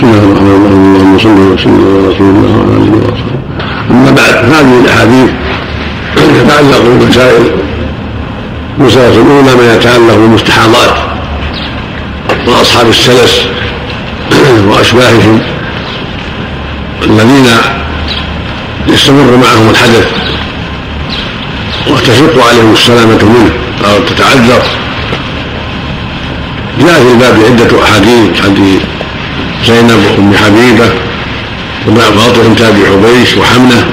بسم الله الرحمن الرحيم. اللهم صل وسلم على رسول الله وعلى آله وصحبه أما بعد هذه الأحاديث تتعلق بمسائل المسائل الأولى ما يتعلق بالمستحاضات وأصحاب السلس وأشباههم الذين يستمر معهم الحدث وتشق عليهم السلامة منه. أو تتعذر. جاء في الباب عدة أحاديث حديث زينب وأم حبيبة وفاطمة بنت أبي حبيش وحمنة.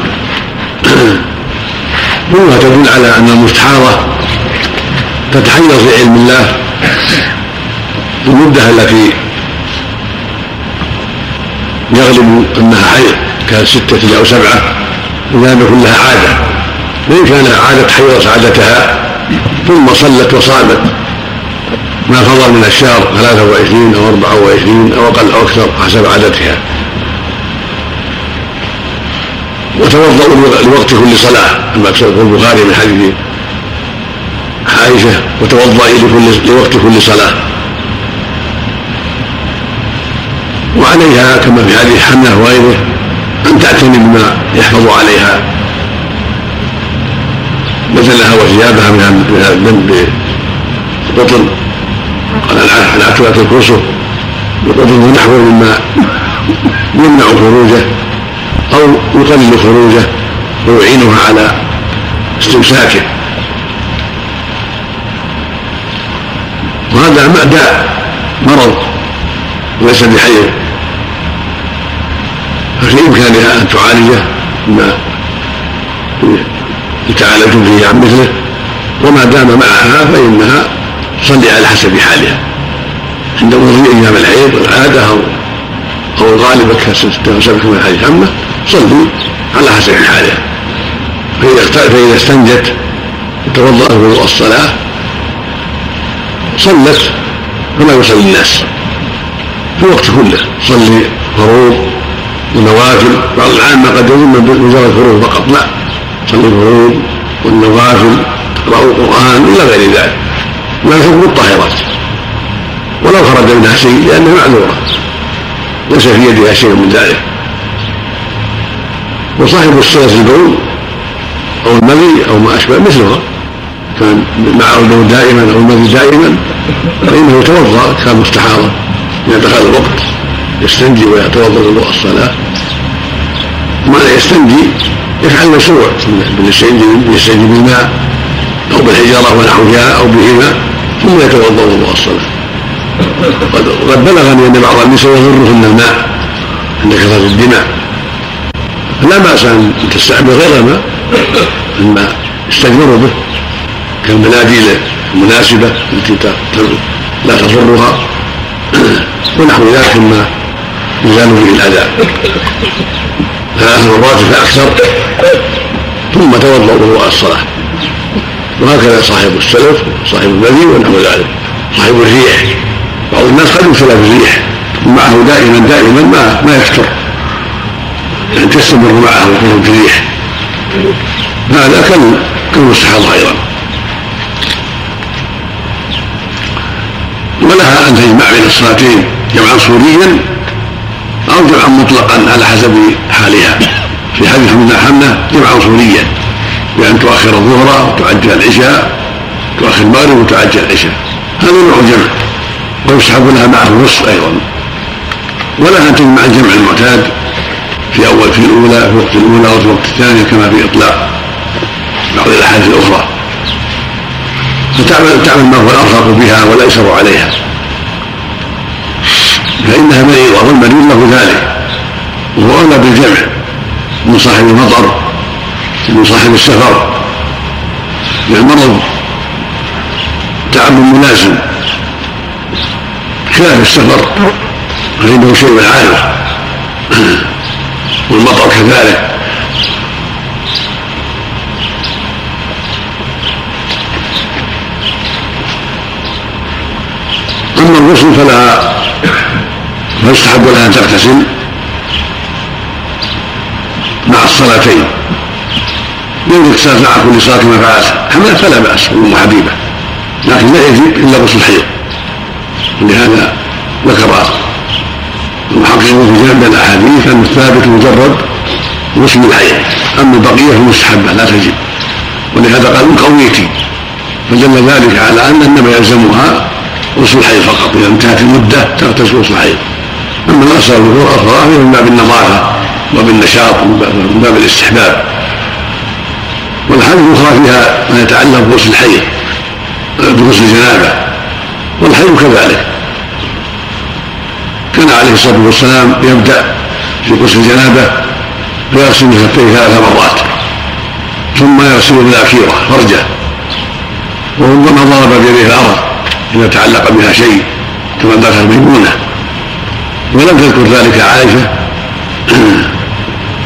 كلها تدل على أن المستحاضة تتحير في علم الله. المدة التي يغلب أنها حيض كستة أو سبعة إذا لم يكن لها عادة. فإن كان عادة حيضت عادتها ثم صلت وصامت. ما فضل من الشهر 23 أو 24 أو أقل أو أكثر حسب عادتها وتوضأوا لوقت كل صلاة كما في البخاري من حديث عائشة وتوضأي لكل لوقت كل صلاة. وعليها كما في حديث حمله وغيره أن تعتني بما يحفظ عليها. بدلها وثيابها من هذا الذنب. قال العتبة الكرسف بقطن ونحوه مما يمنع خروجه أو يقلل خروجه ويعينها على استمساكه. وهذا داء مرض وليس بحيض ففي إمكانها أن تعالجه بما يتعالج فيه عن مثله. وما دام معها فإنها تصلي على حسب حالها. عند مضي والعادة أو أو الغالبة كستة أو سبعة من حديث عمة صلي على حسب حالها. فإذا فإذا استنجت وتوضأت وضوء الصلاة صلت كما يصلي الناس. في الوقت كله صلي فروض ونوافل بعض العامة قد يظن مجرد الفروض فقط لا. صلي الفروض والنوافل تقرأوا القرآن إلى غير ذلك. ما الحكم الطاهرات ولو خرج منها شيء لأنها معذورة. ليس في يدها شيء من ذلك. وصاحب الصلة البول أو المذي أو ما أشبه مثلها. كان معه البول دائما أو المذي دائما فإنه يتوضأ كمستحاضة إذا دخل الوقت يستنجي ويتوضأ وضوء الصلاه ما لا يستنجي يفعل مشروع يستنجي بالماء أو بالحجاره ونحوها أو بهما ثم يتوضأ وضوء الصلاة. قد بلغني أن بعض النساء يضرهن الماء عند كثرة الدماء. لا بأس أن تستعمل غير الماء الماء يستجمر به كالمناديل المناسبة التي لا تضرها ونحو ذلك مما يزال به الأذى. ثلاث مرات فأكثر ثم توضأ وضوء الصلاة. وهكذا صاحب السلف صاحب النبي ونحو ذلك. صاحب الريح. بعض الناس قد يبتلى بالريح معه دائما دائما ما ما يفتر يعني تستمر معه خروج الريح. هذا كالمستحاضة أيضا. ولها أن تجمع بين الصلاتين جمعا صوريا أو جمعا مطلقا على حسب حالها. في حديث من حمنة جمعا صوريا بأن تؤخر الظهر وتعجل العشاء تؤخر المغرب وتعجل العشاء. هذا نوع جمع ويسحب لها معه النصف أيضا. ولها أن تجمع الجمع المعتاد في أول في الأولى في الوقت الأولى أو في الوقت الثاني كما في إطلاق بعض الأحاديث الأخرى. فتعمل تعمل ما هو الأرفق بها والأيسر عليها. فإنها مريضة والمريض له ذلك. وهو أولى بالجمع من صاحب المطر. من صاحب السفر. للمرض تعب ملازم خلاف السفر. فإنه شيء عارف والمطر كذلك. أما الغسل فلا فيستحب لها أن تغتسل مع الصلاتين. يجب اغتسال مع كل صلاة كما فعلت حملت فلا بأس أم حبيبة. لكن لا يجب إلا غسل الحيض ولهذا ذكر المحققون في جانب الأحاديث ان الثابت مجرد غسل الحي. أما البقيه فمستحبه لا تجب ولهذا قال قويتي فدل ذلك على أن إنما يلزمها غسل الحيض فقط. إذا انتهت المدة تغتسل غسل الحيض أما الاسرار الاخرى فهي من باب النظافة وبالنشاط من باب الاستحباب. والحديث الأخرى فيها ما يتعلق بغسل الحيض بغسل الجنابة والحيض كذلك. كان عليه الصلاة والسلام يبدأ في غسل الجنابة فيغسل كفيه ثلاث مرات ثم يغسل بالأخيرة فرجه وربما ضرب بيده الأرض اذا تعلق بها شيء كما ذكر ميمونه ولم تذكر ذلك عائشة.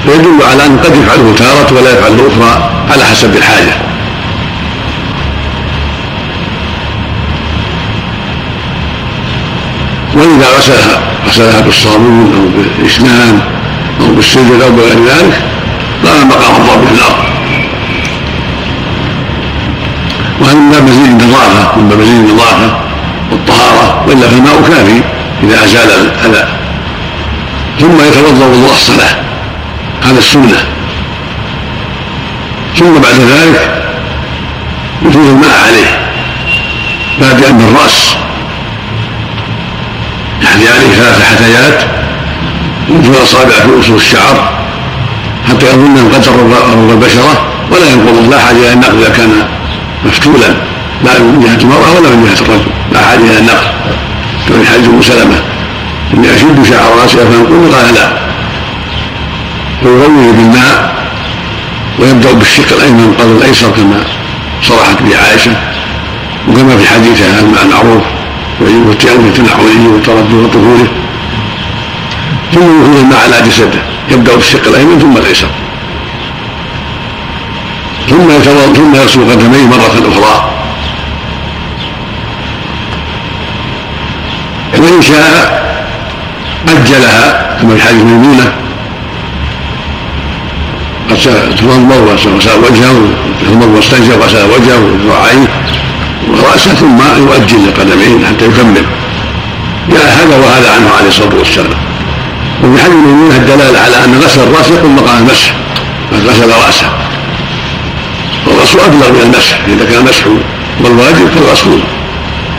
فيدل على أن قد يفعله تارة ولا يفعل الأخرى على حسب الحاجة. وإذا غسلها غسلها بالصابون أو بالإسنان أو بالسجن أو بغير ذلك قام مقام الضرب في الأرض. وهذا من باب مزيد النظافة من باب مزيد النظافة والطهارة وإلا فالماء كافي إذا أزال الأذى. ثم يتوضأ وضوء الصلاه هذا السنة. ثم بعد ذلك يفيض الماء عليه. بادئا بالرأس. يعني عليه ثلاث حثيات. ينفذ الاصابع في أصول الشعر. حتى يظن أن قد رب البشرة. ولا ينقض لا حاجة إلى النقل إذا كان مفتولا لا من جهة المرأة ولا من جهة الرجل. لا حاجة إلى النقل كما حديث ام سلمه اني اشد شعر راسي فانقض قال لا. ويغوي بالماء ويبدأ بالشق الأيمن قبل الأيسر كما صرحت به عائشة وكما في حديثها المعروف والتيمم التنحويه والتردد وطهوره ثم يخرج الماء على جسده يبدأ بالشق الأيمن ثم الأيسر. ثم يتوضا ثم يغسل قدميه مرة أخرى. وإن شاء أجلها كما في حديث ميمونة تضمر وغسل وجهه تضمر واستنجى وغسل وجهه وذراعيه وراسه ثم يؤجل القدمين حتى يكمل جاء هذا وهذا عنه عليه الصلاه والسلام وفي حديث ميمونه الدلاله على ان غسل الراس يقوم مقام المسح غسل راسه والغسل ابلغ من المسح اذا كان المسح والواجب فالغسل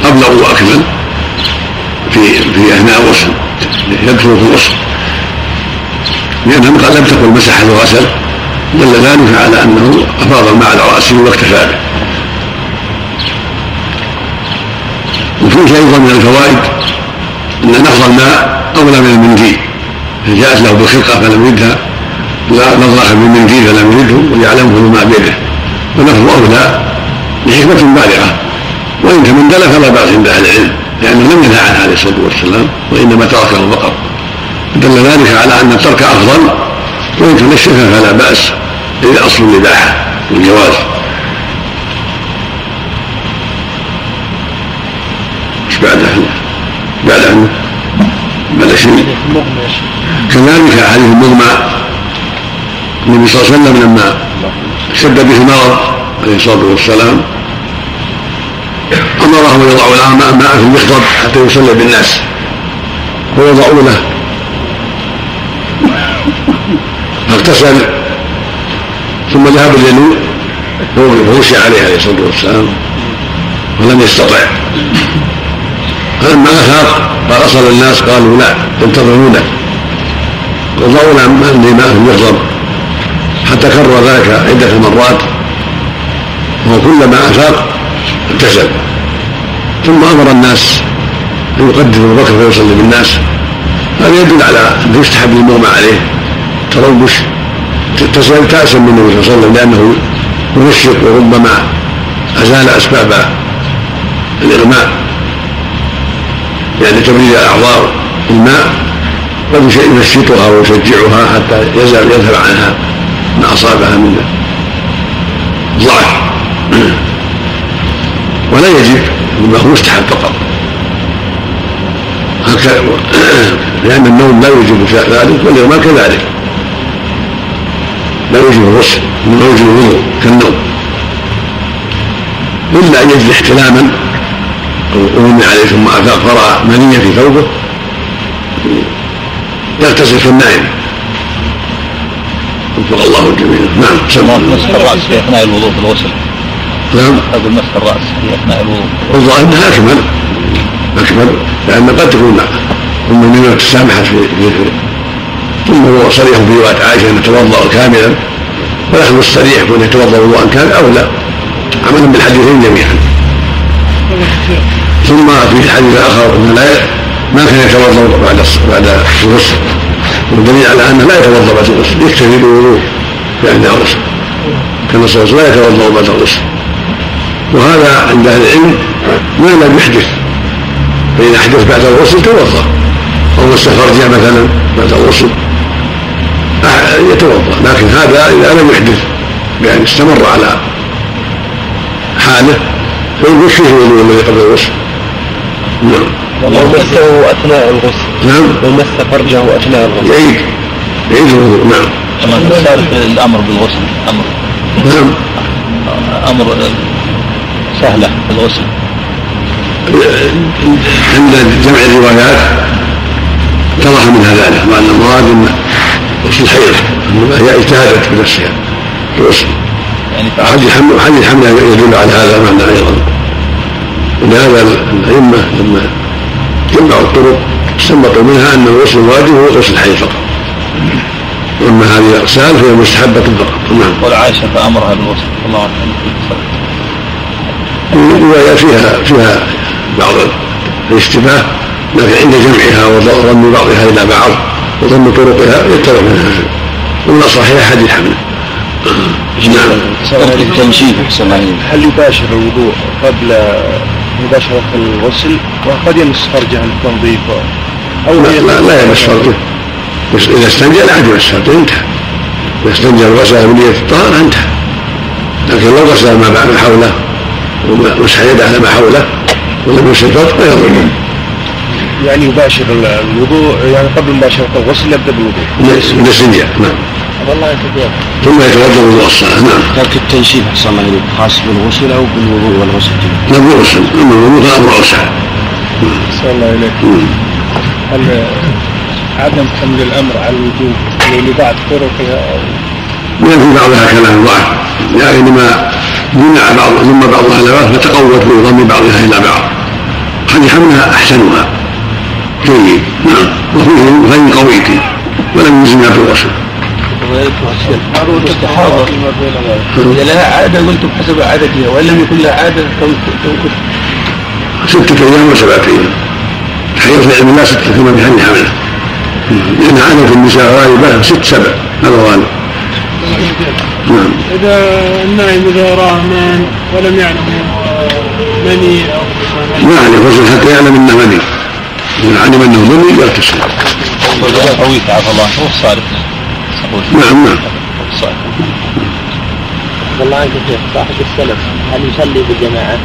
ابلغ واكمل في في اثناء الغسل يدخل في الغسل لأنه قال لم تقل مسح وغسل دل ذلك على أنه أفاض الماء على رأسه واكتفى به. وفيه أيضا من الفوائد أن نفض الماء أولى من المنديل. جاءت له بخلقه فلم يردها لا نظرها بالمنديل فلم يرده ويعلمه الماء بيده. ونفض أولى لحكمة بالغة. وإن تمندل فلا بأس عند أهل العلم لأنه لم ينهى عنه عليه الصلاة والسلام وإنما تركه فقط. دل ذلك على أن الترك أفضل وإن تنشف فلا بأس اذا أصل الاباحه والجواز. إيش بعده بعده بعد شيء كذلك حديث المغمى النبي صلى الله عليه وسلم لما اشتد به المرض عليه الصلاة والسلام أمره أن يضعوا ماء في المخضب حتى يصلي بالناس. فوضعوا له فاغتسل ثم ذهب اليمين فغشي عليه عليه الصلاة والسلام ولم يستطع. فلما افاق قال أصل الناس قالوا لا ينتظرونه وضعوا له ماء في المخضب حتى كرر ذلك عدة مرات وهو كلما أفاق اغتسل. ثم أمر الناس أن يقدم ابو بكر فيصلي بالناس هذا يدل على أنه يستحب للمغمى عليه. تروش تأسا من النبي صلى الله عليه وسلم لأنه ينشط وربما أزال أسباب الإغماء. يعني تبريد الأعضاء الماء قد ينشطها ويشجعها حتى يزال يذهب عنها ما أصابها من ضعف. ولا يجب انما هو مستحب فقط. لأن النوم لا يوجب ذلك والإغماء كذلك. لا يوجب الغسل لا يوجب الوضوء كالنوم. إلا أن يجد احتلاما أو أغمي عليه ثم فرأى منية في ثوبه يغتسل كالنائم وفق الله الجميع. نعم. الله مسح الرأس في أثناء الوضوء في الغسل. نعم. أقول مسح الرأس في أثناء الوضوء. والظاهر إنها أكمل أكمل لأن قد تكون ام المؤمنين تسامحت في في ثم هو صريح في روايه عائشة أن يتوضأ كاملا ونحن الصريح كون يتوضأ وضوءا كاملا اولى عملا بالحديثين جميعا. ثم في حديث آخر انه لا ما كان يتوضأ بعد بعد الغسل. والدليل على أنه لا يتوضأ بعد الغسل يكتفي بالوضوء اثناء الغسل. كان صلى الله عليه وسلم لا يتوضأ بعد الغسل. وهذا عند أهل العلم ما لم يحدث. فإذا احدث بعد الغسل توضأ. أو مس فرجه مثلا بعد الغسل. يتوضأ. لكن هذا إذا لم يحدث بان استمر على حاله فيكفيه الوضوء الذي قبل الغسل؟ نعم. لو مسه اثناء الغسل. نعم. لو مس فرجه اثناء الغسل. يعيد. يعيد الوضوء. نعم. كما صار الأمر بالغسل أمر. نعم. أمر سهلة الغسل. عند جمع الروايات اتضح منها ذلك وان المراد ان غسل الحيض هي اجتهدت بنفسها في الغسل يعني حديث حمل حديث حمل يدل على هذا المعنى أيضا؟ ولهذا الأئمة لما جمعوا الطرق استنبطوا منها ان الغسل الواجب هو غسل الحي فقط. وأما هذه الأغسال فهي مستحبة فقط. نعم. قول عائشة فأمرها بالغسل الله عنها الروايات فيها فيها بعض الاشتباه لكن عند جمعها وضم بعضها إلى بعض. وضم طرقها يتبع منها ولا صحيح حديث حمله نعم. التنشيف هل يباشر الوضوء قبل مباشرة الغسل؟ وقد يمس فرجه للتنظيف أو لا, لا, لا يمس فرجه. بس إذا استنجى لا عاد يمس فرجه انتهى. إذا استنجى وغسل بنية الطهارة انتهى. لكن لو غسل ما بعد حوله ومسح يده على ما حوله ولم يمس الفرج لا يضر. يعني يباشر الوضوء يعني قبل مباشرة الغسل يبدأ بالوضوء. من الاستنجاء نعم. والله ثم يتوضأ وضوء الصلاة نعم. ترك التنشيف أحسن الله اليك خاص بالغسل أو بالوضوء والغسل لا بالغسل أما الوضوء فامر اوسع احسن الله اليك هل عدم حمل الأمر على الوجوب لبعض طرقها أو؟ في بعضها كلام ضعف يعني لما جمع بعض ثم بعضها إلى بعض فتقوت بضم بعضها إلى بعض. هذه حملها أحسنها. جيد نعم وفيه غير قوي ولم يلزمها بالغسل استحاضة إذا لها عادة قلت بحسب عادتها وإن لم يكن لها عادة تنكت ستة أيام وسبعة أيام تحيض في علم الله ستة أيام بحمل حمله لأن عادة النساء غالبا ست سبع هذا غالب نعم إذا النائم إذا راه من ولم يعلم مني أو ما عليه حتى يعلم أنه مني إذا علم أنه مني يغتسل قويت عفى الله هو الصارف نعم نعم. والله عنك شيخ صاحب السلف هل يصلي بالجماعة؟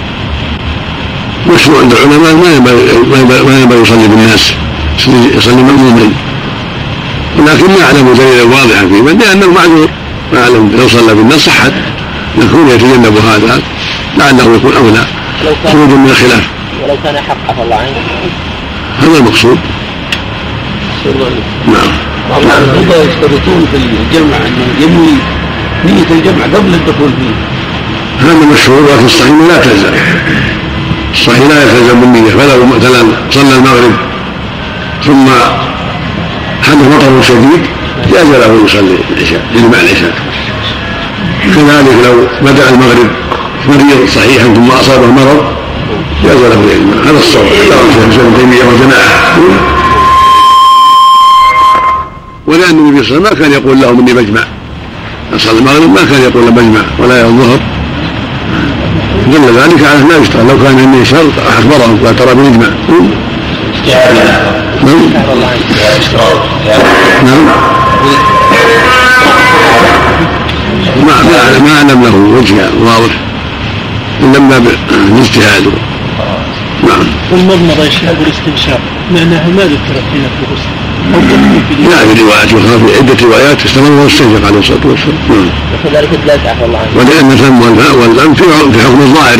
مشروع عند العلماء ما ينبغي ما ينبغي يصلي بالناس. يصلي مأموما ولكن ما أعلم دليلا واضحا فيه من لأنه معذور ما أعلم. لو صلى بالناس صحت يكون يتجنب هذا لعله يكون أولى. خروج من الخلاف. ولو كان حق عفى الله عنك هذا المقصود نعم. بعض الفقهاء يشترطون في الجمع إنه ينوي نية الجمع قبل الدخول فيه. هذا مشهور لكن الصحيح لا تلزم. الصحيح لا يلتزم بالنية فلو مثلا صلى المغرب ثم حدث مطر شديد جاز له يصلي العشاء يجمع العشاء. كذلك لو بدأ المغرب مريض صحيحا ثم أصابه مرض جاز له العلم هذا الصواب شيخ ابن تيميه وجماعه ولأن النبي صلى الله عليه وسلم ما كان يقول لهم إني بجمع صلى المغرب ما كان يقول بجمع ولا يوم الظهر دل ذلك على ما يشتغل لو كان عنده شرط أخبرهم قال ترى بنجمع نعم. نعم. ما ما أعلم له وجه واضح. إلا من نعم يا شيخ والاستنشاق معناها ما ذكرت هنا في الغسل لا في روايات أخرى في عدة روايات استمر واستنشق عليه الصلاة والسلام. نعم. وكذلك ثلاثة عفى الله عنه. ولأن الفم والفاء واللم في حكم الظاهر.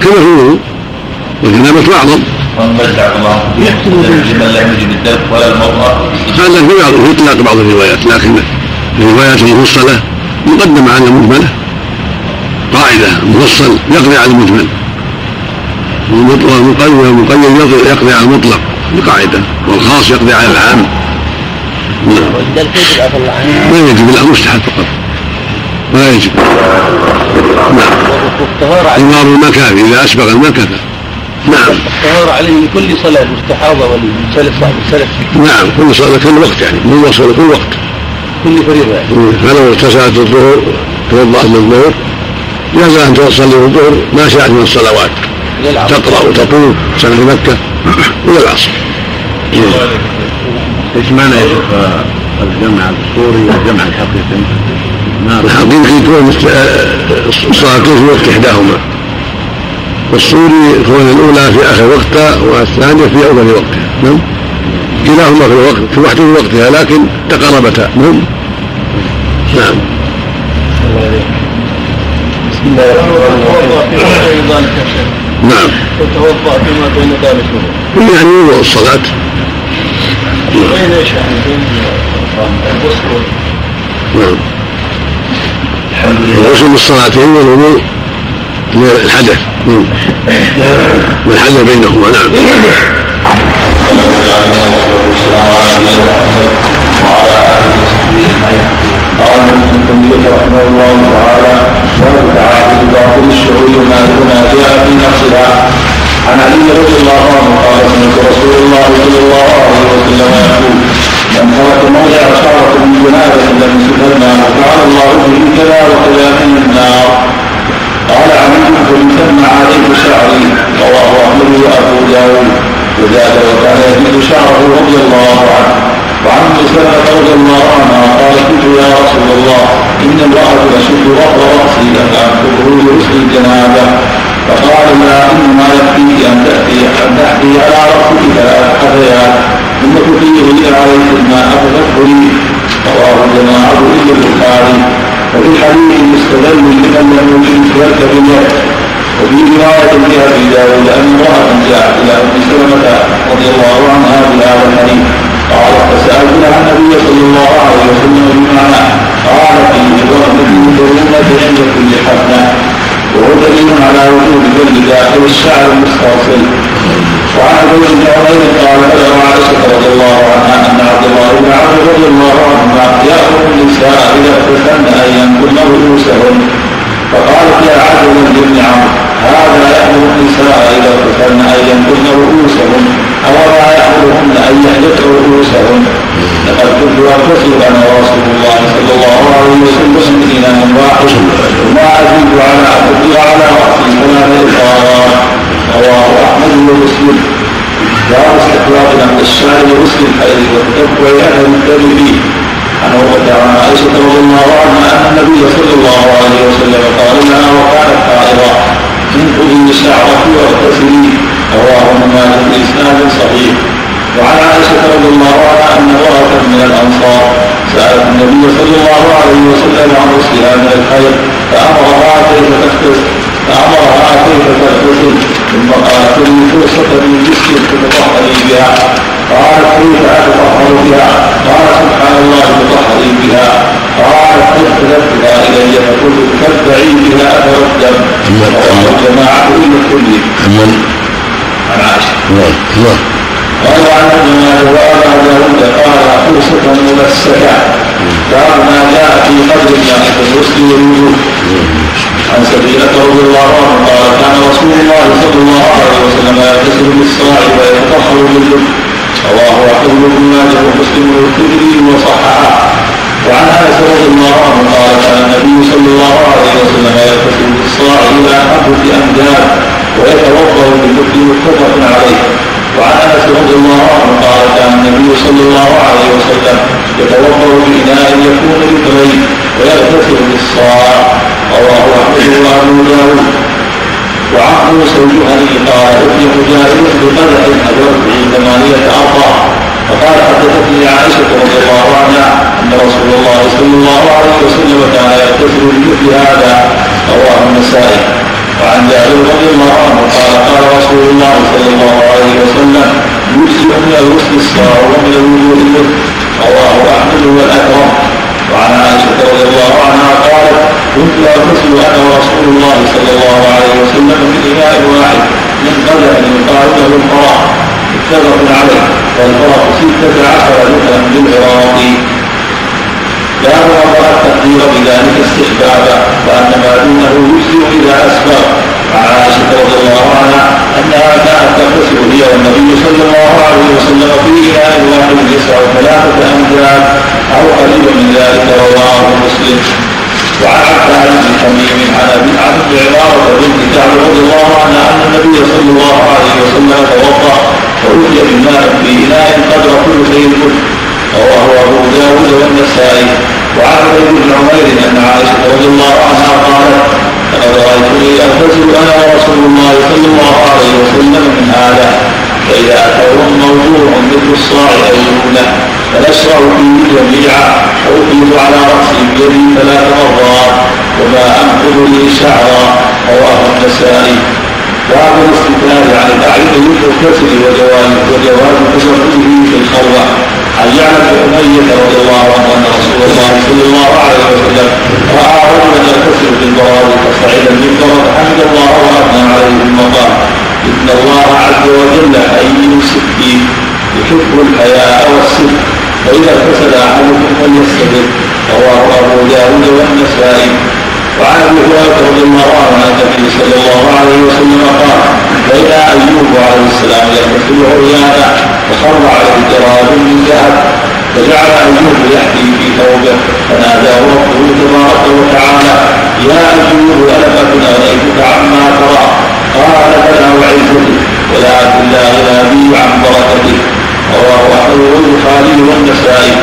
كما في الوضوء والجنابه أعظم. الله لمن لم يجد الدم ولا المرأة هذا في بعض في اطلاق بعض الروايات لكن الروايات المفصلة مقدمة على المجملة. قاعدة المفصل يقضي على المجمل. والمقيد يقضي على المطلق بقاعدة والخاص يقضي على العام. نعم. ما يجب الامر مستحب فقط. ولا يجب. نعم. إمار المكان إذا أسبغ المكان نعم. الطهارة عليه كل صلاة المستحاضة والسلف والسلف. نعم كل صلاة كل وقت يعني مو وصل كل وقت. كل فريضة يعني. فلو اغتسلت الظهر توضأت للظهر جاز أن تصلي الظهر ما شاءت من الصلوات. تقرأ وتطوف سنة مكة. إلى العصر. إيش معنى يا شيخ؟ الجمع الصوري والجمع الحقيقي؟ الحقيقي يكون مست- آه، الصلاتين في وقت إحداهما. والسوري يكون الأولى في آخر وقتها والثانية في أول وقتها. نعم؟ كلاهما في الوقت في واحدة في وقتها لكن تقاربتا. نعم. نعم بسم الله الرحمن الرحيم. نعم. وتوضأ فيما بين ذلك يعني وضوء الصلاة. بين إيش يعني؟ بين الغسل نعم. الغسل بالصلاتين والوضوء للحدث. نعم. والحدث بينهما. نعم. قال ابن رحمه الله تعالى وله تعالى باطل الشعور ما هنا جاء في نفسها عن علي رضي الله عنه قال سمعت رسول الله صلى الله عليه وسلم يقول من ترك موضع شعرة من جنابة لم يسلمها فعل الله به كذا وكذا من النار قال عملت فلتم عليه شعري رواه احمد وابو داود وزاد وكان يجد شعره رضي الله عنه. وعن ام سلمه رضي الله عنها قالت قلت يا رسول الله إن امرأة تشد ظهر رأسي افانفقه لغسل الجنابه فقال لا إنما يكفيك أن تأتي أن تحكي على رأسك ثلاث حثيات ثم تفيض عليك الماء فتدخلي رواه الجماعه الا البخاري. وفي الحديث المستدل لمن لم يجد ذلك باليد وفي رواية لأبي داود أن امرأة جاءت إلى أم سلمة رضي الله عنها بهذا الحديث. قالت فسألت عن النبي صلى الله عليه وسلم بمعنى قال فيه ورد الكريمة عند كل حفنة وهو دليل على وجود جلد داخل الشعر المسترسل وعن أبي بن عمير قال بلغ عائشة رضي الله عنها أن عبد الله بن عمرو رضي الله عنهما يامر النساء اذا اغتسلن أن ينكن رؤوسهن. فقالت يا عبد بن عمرو هذا يامر النساء اذا اغتسلن أن ينكن رؤوسهن. اولا يامرهن أن يحلقن رؤوسهن لقد كنت اغتسل أنا ورسول الله صلى الله عليه وسلم من اناء واحد. وما ازيد على أقدر على راسي ثلاث اطارات رواه أحمد ومسلم باب استحباب عند الشاعر وغسل الحيض والتقوى أهل الدم به عن عروة عن عائشة رضي الله عنها أن النبي صلى الله عليه وسلم قال لها وكانت حائضة انقذي شعرك واغتسلي رواه ماجه بإسناد صحيح وعن عائشة رضي الله عنها أن امرأة من الأنصار سألت النبي صلى الله عليه وسلم عن غسلها من الحيض فأمرها كيف تغتسل فأمرها كيف تغتسل ثم قالت لي فرصة من جسم تتطهري بها. قالت كيف أتطهر بها؟ قال سبحان الله تطهري بها. قالت بها إلي فقلت تتبعي بها أثر الدم رواه الجماعة إلا الكل عن عائشة الله الله قال عن ابن وابا داود قال فرصة ممسكة باب ما جاء في قدر الله في الغسل والوضوء عن سبيلة رضي الله عنه قال كان رسول الله صلى الله عليه وسلم يغتسل بالصاع ويتطهر باللب رواه احمد بن ماجه ومسلم والترمذي وصححه وعن انس رضي الله عنه قال كان النبي صلى الله عليه وسلم يغتسل بالصاع إلى خمسه امداد ويتوضا باللب متفق عليه وعن انس رضي الله عنه قال كان النبي صلى الله عليه وسلم يتوضا باناء يكون للبيت ويغتسل بالصاع رواه أحمد وأبو داود. وعن موسى الجهني قال ابن مجاهد بقدح به ثمانيه ارباع فقال حدثتني عائشة رضي الله عنها أن رسول الله صلى الله عليه وسلم كان يغتسل بمثل هذا. رواه النسائي. وعن جابر رضي الله قال قال رسول الله صلى الله عليه وسلم يجزئ من الصار ومن الوضوء المد رواه أحمد والأكرم. وعن عائشة رضي الله عنها قالت كنت اغتسل أنا ورسول الله صلى الله عليه وسلم في إناء واحد من قدر يقال له الفرح متفق عليه والفرح ستة عشر لترا بالعراق. لا مرض التقدير بذلك استحبابا وان ما دونه اذا اسبق عن عائشة رضي الله عنها انها كانت تغتسل هي والنبي صلى الله عليه وسلم في اناء واحد يسع ثلاثة امجاد أو قريبا من ذلك رواه مسلم. وعن عباد بن تميم عن ابي عن عماره بنت كعب رضي الله عنها أن النبي صلى الله عليه وسلم توضأ وأتي بماء في إناء قدر كل شيء. رواه أبو داود والنسائي وعن بن عمير أن عائشة رضي الله عنها قالت لقد رايتني اغتسل أنا ورسول الله صلى الله عليه وسلم من هذا فإذا اتوا موضوع مثل الصاع الجمله فنشرع فيه جميعا وافيض على رأسي بيدي ثلاث مرات وما أنقذ لي شعرا. رواه النسائي. باب الاستثناء عن الاعين بالكسر وجواز وجواز تشرفه في الخلوة. عن جعل بن أمية رضي الله عنه أن رسول الله صلى الله عليه وسلم رأى رجلا في البراد فصعد المنبر فحمد الله واثنى عليه ثم قال إن الله عز وجل حي سكين يحب الحياء والسر فإذا اغتسل أحدكم فليستبر رواه أبو داود والنسائي. وعن أبي هريرة رضي الله عنه عن النبي صلى الله عليه وسلم قال بين أيوب عليه السلام يغتسل عريانا فخر عليه جراد من ذهب فجعل أيوب يحكي في ثوبه فناداه ربه تبارك وتعالى يا أيوب الم أكن اغنيتك عما ترى قال بلى وعزتي ولكن لا غنى بي عن بركتك. رواه أحمد والبخاري والنسائي.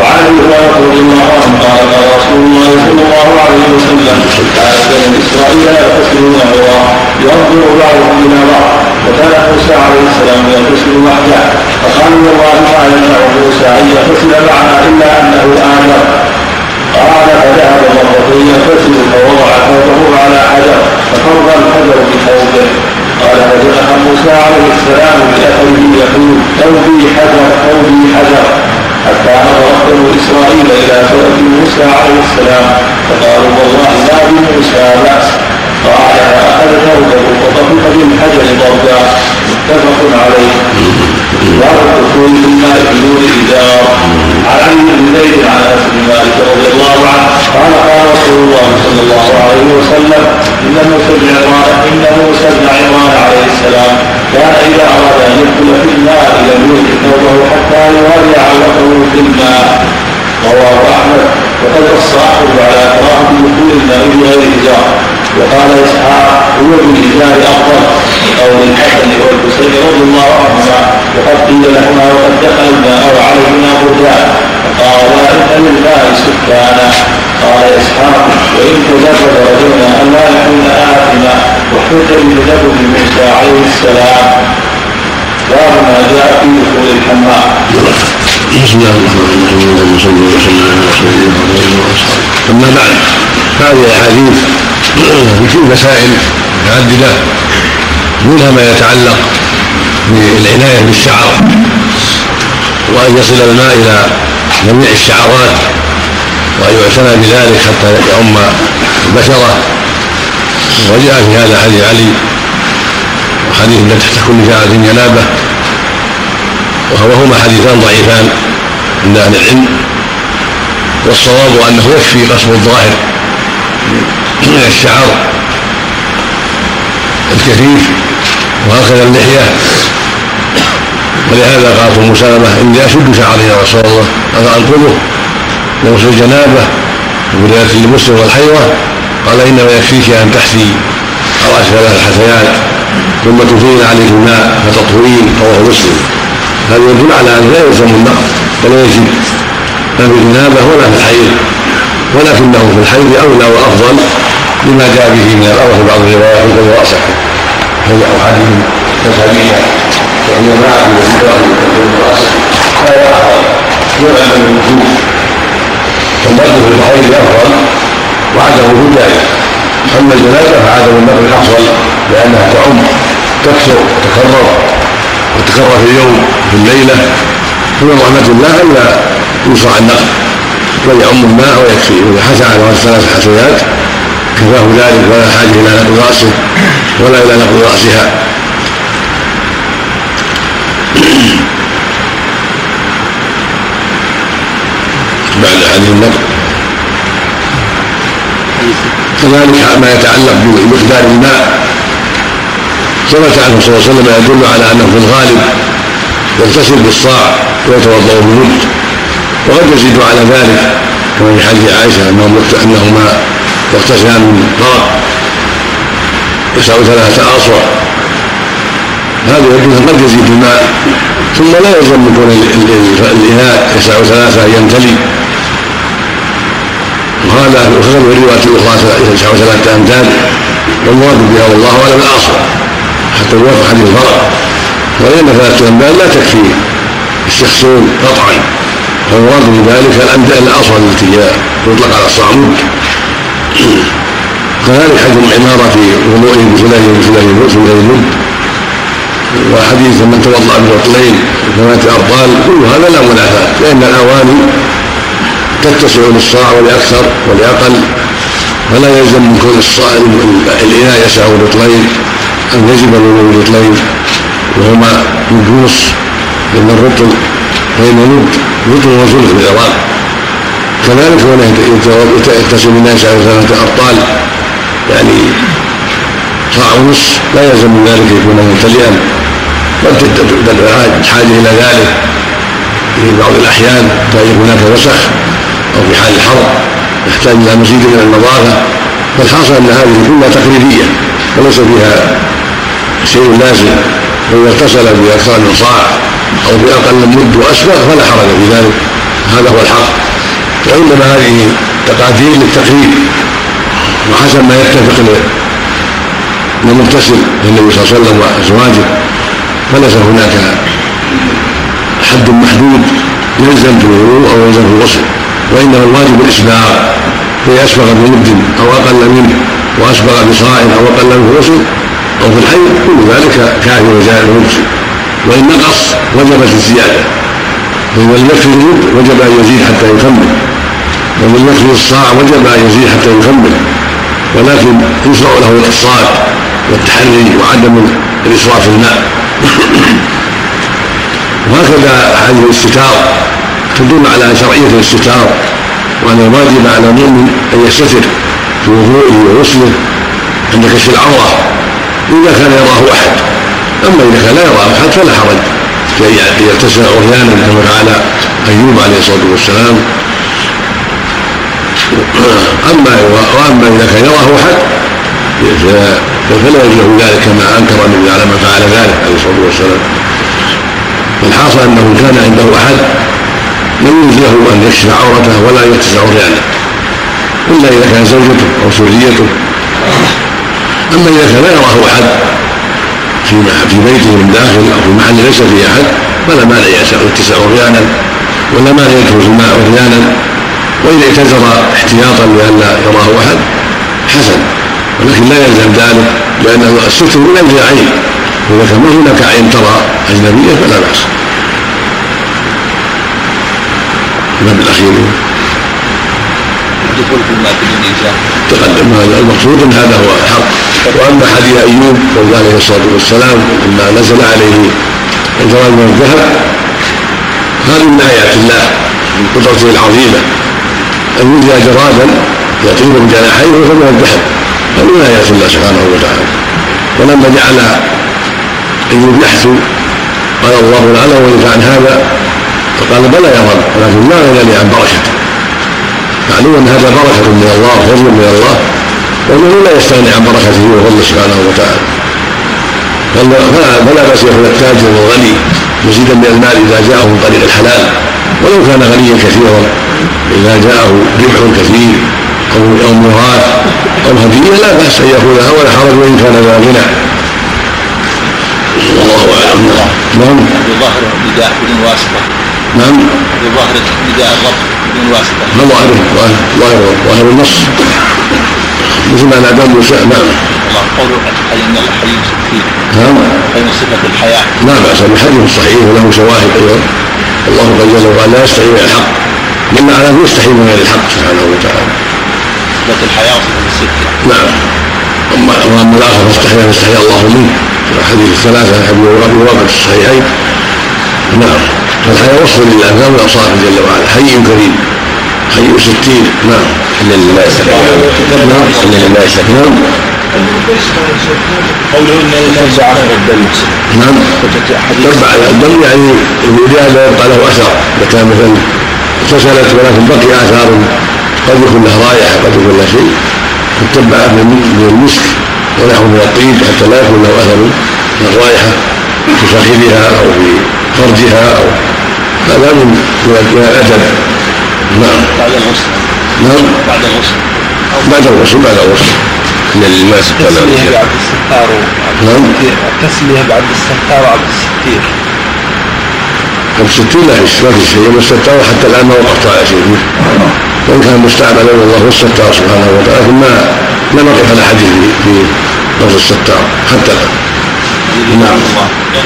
وعن ابي هريره رضي الله عنه قال قال رسول الله صلى الله عليه وسلم كان بني اسرائيل يغتسلون عظا ينظر بعضهم إلى بعض وكان موسى عليه السلام يغتسل وحده فقال والله ما يمنع موسى ان يغتسل معنا الا انه أمر قال فذهب مرتين يغتسل فوضع ثوبه على حجر ففرض الحجر بثوبه قال فجاء موسى عليه السلام باثره يقول ثوبي حجر ثوبي حجر حتى نظر بنو إسرائيل إلى سورة موسى عليه السلام فقالوا والله ما بموسى باس قال فاخذ ثوبه وطفق بالحجر ضربا متفق عليه. الدخول في الماء بدون ازار عن علي بن زيد عن انس بن مالك رضي الله عنه قال قال رسول الله صلى الله عليه وسلم ان موسى بن عمران ان موسى بن عمران عليه السلام كان اذا اراد ان يدخل في الماء لم ثوبه حتى يولي علقه في الماء رواه احمد وقد نص احمد على كراهه دخول الماء بغير ازار وقال إسحاق هو بالازار أفضل قول الحسن والحسين رضي الله عنهما وقد قيل لهما وقد دخل الماء وعليهما بردان فقال ان للماء سكانا. قال إسحاق وإن تزوج رجلنا أن لا يكون آثما. واحتج بتزوج موسى عليه السلام. باب ما جاء في دخول الحمام. بسم الله الرحمن الرحيم اللهم صل وسلم على رسول الله واصحابه أما بعد هذه الأحاديث مسائل متعدده منها ما يتعلق بالعناية بالشعر وأن يصل الماء إلى جميع الشعرات وأن يعتنى بذلك حتى يعم البشره وجاء في هذا حديث علي وحديث لا تحت كل شعرة جنابه وهما حديثان ضعيفان عند أهل العلم والصواب أنه يكفي قصر الظاهر. من الشعر الكثيف وهكذا اللحية. ولهذا قال ام سلمه إني أشد شعري يا رسول الله افانقذه لغسل الجنابة وبروايه لمسلم والحيوة. قال إنما يكفيك أن تحثي راس ثلاث حثيات ثم تفيض عليك الماء فتطهرين رواه مسلم. هذا يدل على أن لا يلزم النقض ولا يجب لا في الجنابة ولا في الحيض ولكنه في الحيض أولى وأفضل. لما جاء به من الامر في بعض الروايات يقول راسه هي احاديث تسابيح وهي معه يقول راسه هذا افضل يعلم الوجوب والنقض في الحيض افضل وعدم ذلك أما الجنازة فعدم النقل افضل لأنها تعم تكثر تكرر وتكرر في اليوم في الليلة. فمن رحمه الله الا يوسع النقل؟ بل يعم الماء ويكفي. اذا حسى على ثلاث حسيات كفاه ذلك ولا حاجة إلى نقل رأسه ولا إلى نقل رأسها. بعد هذه النقل كذلك ما يتعلق بمقدار الماء. ثبت عنه صلى الله عليه وسلم يدل على أنه في الغالب يغتسل بالصاع ويتوضأ بالمد. وقد يزيد على ذلك كما في حديث عائشة انهم أنهما يغتسلان من فرق يسع ثلاثة اصوع هذا يجوز قد يزيد الماء ثم لا يلزم من كون الإناء. يسع ثلاثة يمتلي. وهذا وخرج في الرواية الأخرى يسع ثلاثة امتال والمراد بها والله أعلم الأصل. حتى يوافق حديث الفرق ولان ثلاثة امتال لا تكفي الشخصين قطعا. فالمراد بذلك الأصل التي هي تطلق على الصعود كذلك حديث العماره في وضوئه بثلاثه بثلاثه المد وحديث من توضأ برطلين وثمانيه ابطال كل هذا لا منافاه لأن الاواني تتسع للصاع ولاكثر ولاقل فلا يلزم من كون الإناء يسع رطلين أن يجب الوضوء برطلين وهما نجوس لأن الرطل فان رطل وثلث في العراق. كذلك هو يتصل بالناس على ثلاثة أبطال. يعني صاع ونصف لا يلزم من ذلك يكون ممتلئا. قد الحاجة إلى ذلك. في بعض الأحيان تجد هناك وسخ أو في حال الحر يحتاج إلى مزيد من النظافة. فالحاصل أن هذه كلها تقريبيه وليس فيها شيء لازم. فاذا اغتسل باكثر من صاع أو بأقل من مد واسبغ فلا حرج في ذلك. هذا هو الحق. وإنما هذه تقادير للتقريب وحسب ما يتفق للمغتسل للنبي صلى الله عليه وسلم وأزواجه فليس هناك حد محدود يلزم في الوضوء أو يلزم في الغسل وإنما الواجب الاسباغ فاذا أسبغ بمد أو أقل منه وأسبغ بصاع أو أقل منه في الغسل أو في الحي كل ذلك كافي وجائز ومجزي وإن نقص وجبت الزيادة فإذا لم يكفي وجب أن يزيد حتى يكمل. ومن يكفي الصاع وجب أن يزيد حتى يكمل ولكن يشرع له الاقتصاد والتحري وعدم الإسراف في الماء. وهكذا هذه الاستتار تدل على شرعية الاستتار وأن الواجب على المؤمن أن يستتر في وضوئه وغسله عند كشف العورة إذا كان يراه أحد. أما إذا كان لا يراه أحد فلا حرج في أن يغتسل عريانا كما فعل أيوب عليه الصلاة والسلام أما وأما إذا كان يراه أحد فلا يجوز ذلك كما أنكر النبي على من فعل ذلك عليه الصلاة والسلام. فالحاصل أنه كان عنده أحد لم يجوز له أن يكشف عورته ولا يغتسل عريانا إلا إذا كان زوجته أو زوجيته أما إذا كان لا يراه أحد في في بيته من داخل أو في محل ليس فيه أحد فلا مانع يتسع عريانا ولا مانع يدخل الماء عريانا واذا اعتذر احتياطا لئلا يراه أحد حسن. ولكن لا يلزم ذلك لأن الستر من أجل عين. واذا كان ما هناك عين ترى أجنبية فلا بأس. الباب الدخول بدون انزال تقدم. هذا المقصود إن هذا هو الحق. وأما حديث أيوب قول عليه الصلاة والسلام لما نزل عليه الجراد من الذهب هذه من آيات الله من قدرته العظيمة. ان يجري جرادا يطير بجناحيه وهو من الذهب هذه من ايات الله سبحانه وتعالى؟ ولما جعل ايوب يحثو قال الله تعالى وإن عن هذا؟ فقال بلى يا رب. ولكن ما غنى عن بركته معلوم أن هذا بركة من الله وفضل من الله. وأنه لا يستغني عن بركته وفضله سبحانه وتعالى. فلا بأس يكون التاجر والغني مزيدا من المال إذا جاءه من طريق الحلال. ولو كان غنيا كثيرا. إذا جاءه ربح كثير أو أو ميراث أو هديه لا بأس أن ياخذها ولا حرج وإن كان ذا غنى. والله أعلم. نعم. بظهر نداء بدون واسطة. نعم. بظهر نداء الرب بدون واسطة. ما ظاهره ظاهر ظاهر النص. مثل ما نادى موسى نعم الله قوله إن الحي ستين نعم. فإن صفة الحياة. لا بأس. بالحديث الصحيح وله شواهد أيضا. الله قد جل وعلا لا يستحي الحق مما على يستحي من غير الحق سبحانه وتعالى. صفة الحياة وصفة نعم. أما وأما الآخر فاستحيا فاستحيا الله منه. في الأحاديث الثلاثة حديث أبي واقع في الصحيحين. نعم. فالحياة وصف لله لا من أوصافه جل وعلا. حي كريم. حي ستين. نعم. إلا لله نعم. إلا لله نعم قوله إن ترجع على الدم نعم. تربع على الدم يعني الولاد لا يبقى له أثر. إذا كان مثلا اغتسلت ولكن بقي آثار قد يكون له رائحة قد يكون له شيء. تتبع من المسك ونحو من الطيب حتى لا يكون له أثر من الرائحة في فخذها أو في فرجها أو هذا من من الأدب. نعم. بعد الغسل. نعم. بعد الغسل. بعد الغسل بعد الغسل. سبحانه التسمية بعد الستار. نعم. التسمية بعد الستار وعبد الستير. طب ستين لا فيش ما في شيء الستار حتى الآن ما وقفت على شيء وإن كان مستعملا والله هو الستار سبحانه وتعالى لكن ما ما نقف على حديث في لفظ الستار حتى الآن. نعم.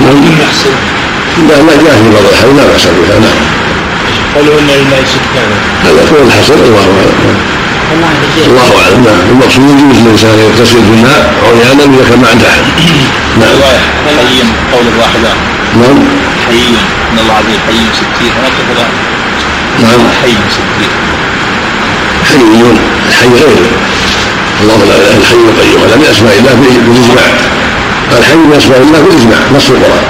نعم لا ما جاء في بعض الحديث لا بأس بها نعم قوله إن لله سكانا هذا هو الحسن الله أعلم. الله أعلم نعم. المقصود يجوز الإنسان يغتسل في الماء عريانا اذا كان ما عنده أحد. نعم. قول الواحدة نعم. حي إن الله عز وجل حي ستين هناك كذلك نعم. حي ستين. حيون الحي غير. الله لا إله الحي القيوم. هذا من أسماء الله بالإجماع. الحي من أسماء الله بالإجماع نص القرآن.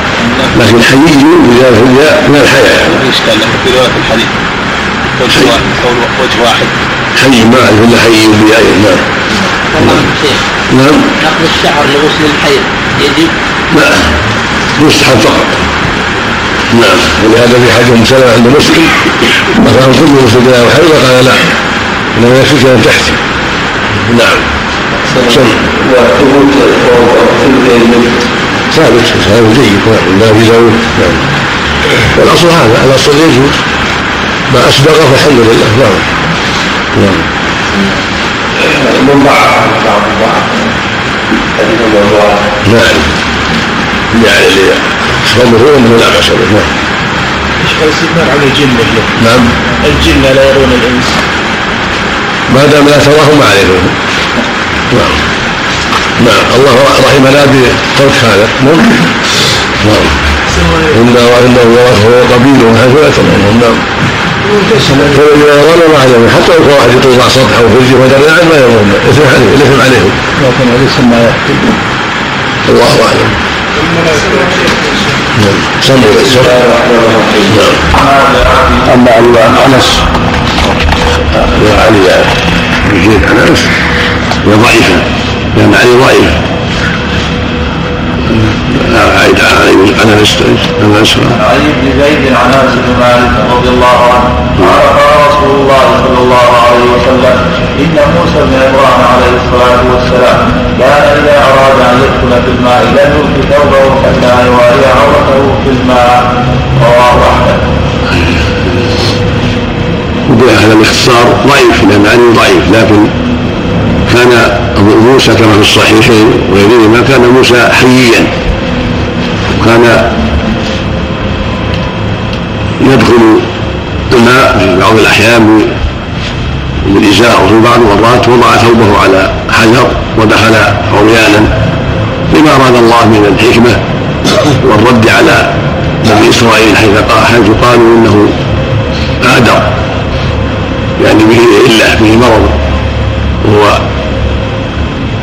لكن حيي بزياده الياء من الحياة. يعني في رواية الحديث. وجه حي. واحد وجه واحد. حي ما أعرف إلا حي بياء نعم شيخ نعم. نقض الشعر لغسل الحيض يجب لا. يستحب فقط. نعم. ولهذا في حديث ام سلمه عند مسلم مثلا كل مسلم له حيض قال لا. إنما يكفيك أن تحتي نعم. وثبوت ثابت ثابت جيد نعم لا في زوج. نعم. والأصل هذا الاصل يجوز. ما أسبق فالحمد لله. نعم. نعم. من ضعف بعض الضعف الوضوء نعم. يعني اللي اخبره انه لا باس به نعم الاستثناء عن الجن له نعم. الجن لا يرون الإنس. ما دام لا تراه ما عليه نعم. نعم. الله رحمنا بترك هذا. نعم. نعم. إنا وإنه ورثه قبيله حيث لا ترونه نعم. فإذا يرون ما عليهم حتى لو كان واحد يطلع سطح أو فرجه ودر نعم ما يرون. إثم عليه الإثم عليهم. لكن ليس ما الله أعلم. أما أنس. وعلي بن زيد أنس هي ضعيفة. لأن علي ضعيف أعيد علي عن أنس عن علي بن زيد عن أنس بن مالك رضي الله عنه قال قال رسول الله صلى الله عليه وسلم إن موسى بن عمران عليه الصلاة والسلام كان إذا أراد أن يدخل في الماء لم يلق ثوبه حتى يواري عورته في الماء. رواه أحمد. وبهذا باختصار ضعيف لأن علي ضعيف لكن كان موسى كما في الصحيحين وغيرهما كان موسى حييا. وكان يدخل الماء في بعض الأحيان بالإزاء وفي بعض المرات وضع ثوبه على حجر ودخل عريانا لما أراد الله من الحكمة والرد على بني إسرائيل حيث حيث قالوا إنه أعدر يعني به علة به مرض وهو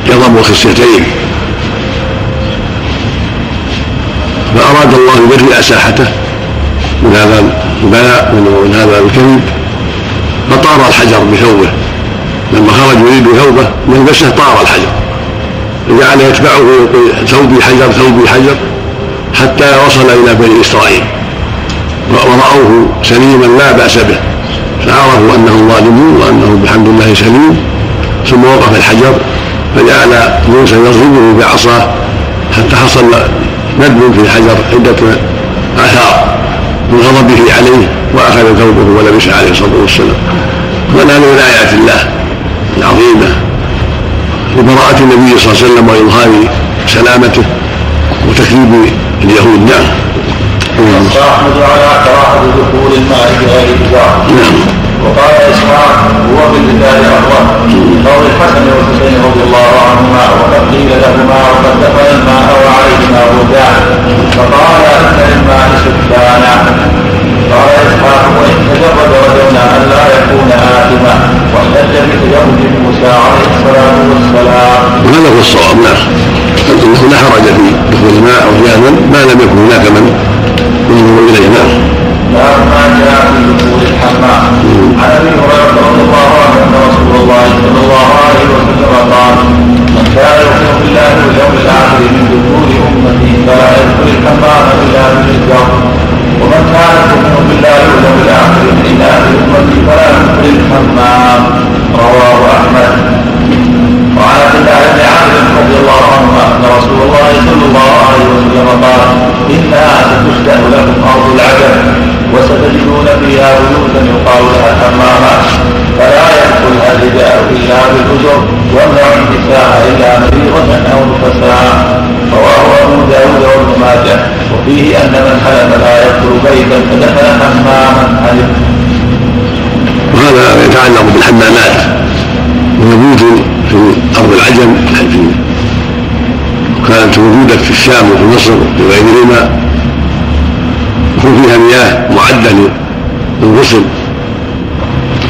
يضم الخصيتين فأراد الله يبرئ ساحته. من هذا البلاء من هذا الكذب. فطار الحجر بثوبه. لما خرج يريد ثوبه ملبسه طار الحجر. وجعل يتبعه ثوبي حجر ثوبي حجر حتى وصل إلى بني إسرائيل. ورأوه سليما لا بأس به. فعرفوا أنهم ظالمون وأنه بحمد الله سليم. ثم وقف الحجر فجعل موسى يضربه بعصاه حتى حصل ندم في الحجر عدة آثار من غضبه عليه وأخذ ثوبه ولبسه عليه الصلاة والسلام. من آيات الله العظيمة. لبراءة النبي صلى الله عليه وسلم وإظهار سلامته وتكذيب اليهود. نعم. الصاحب على كراهة دخول الماء بغير نعم. وقال اسحاق هو بالرجال افضل قول الحسن والحسين رضي الله عنهما وقد قيل لهما وقد دخل الماء وعليهما بردان فقال إن للماء سكانا قال إسحاق وإن تجرد رجونا أن لا يكون آثما واحتج بتجرد موسى عليه الصلاة والسلام. وهذا هو الصواب؟ نعم. إنه لا حرج في دخول الماء أو جهلا ما لم يكن هناك من ينظر إليه. نعم. ما جاء في الحمام عن ابي هريره رضي الله عنه ان رسول الله صلى الله عليه وسلم. قال من كان يؤمن بالله واليوم الآخر من دخول امتي فلا يدخل الحمام الا بالحجاب ومن كان يؤمن بالله واليوم الآخر من اناث امتي فلا يدخل الحمام رواه احمد وعن عبد الله بن عامر رضي الله عنه ان رسول الله صلى الله عليه وسلم قال انها ستشتاق لكم ارض العجم وستجدون فيها بيوتا يقال لها الحمامات فلا يدخلها الرجال إلا بالأجر وامنع النساء إلا مريضة أو نفساء. رواه أبو داود وابن ماجه. وفيه أن من حلف لا يدخل بيتا فدخل حماما. حلف وهذا يتعلق بالحمامات. موجود في أرض العجم كانت موجودة في الشام وفي مصر وغيرهما يكون فيها مياه معده للغسل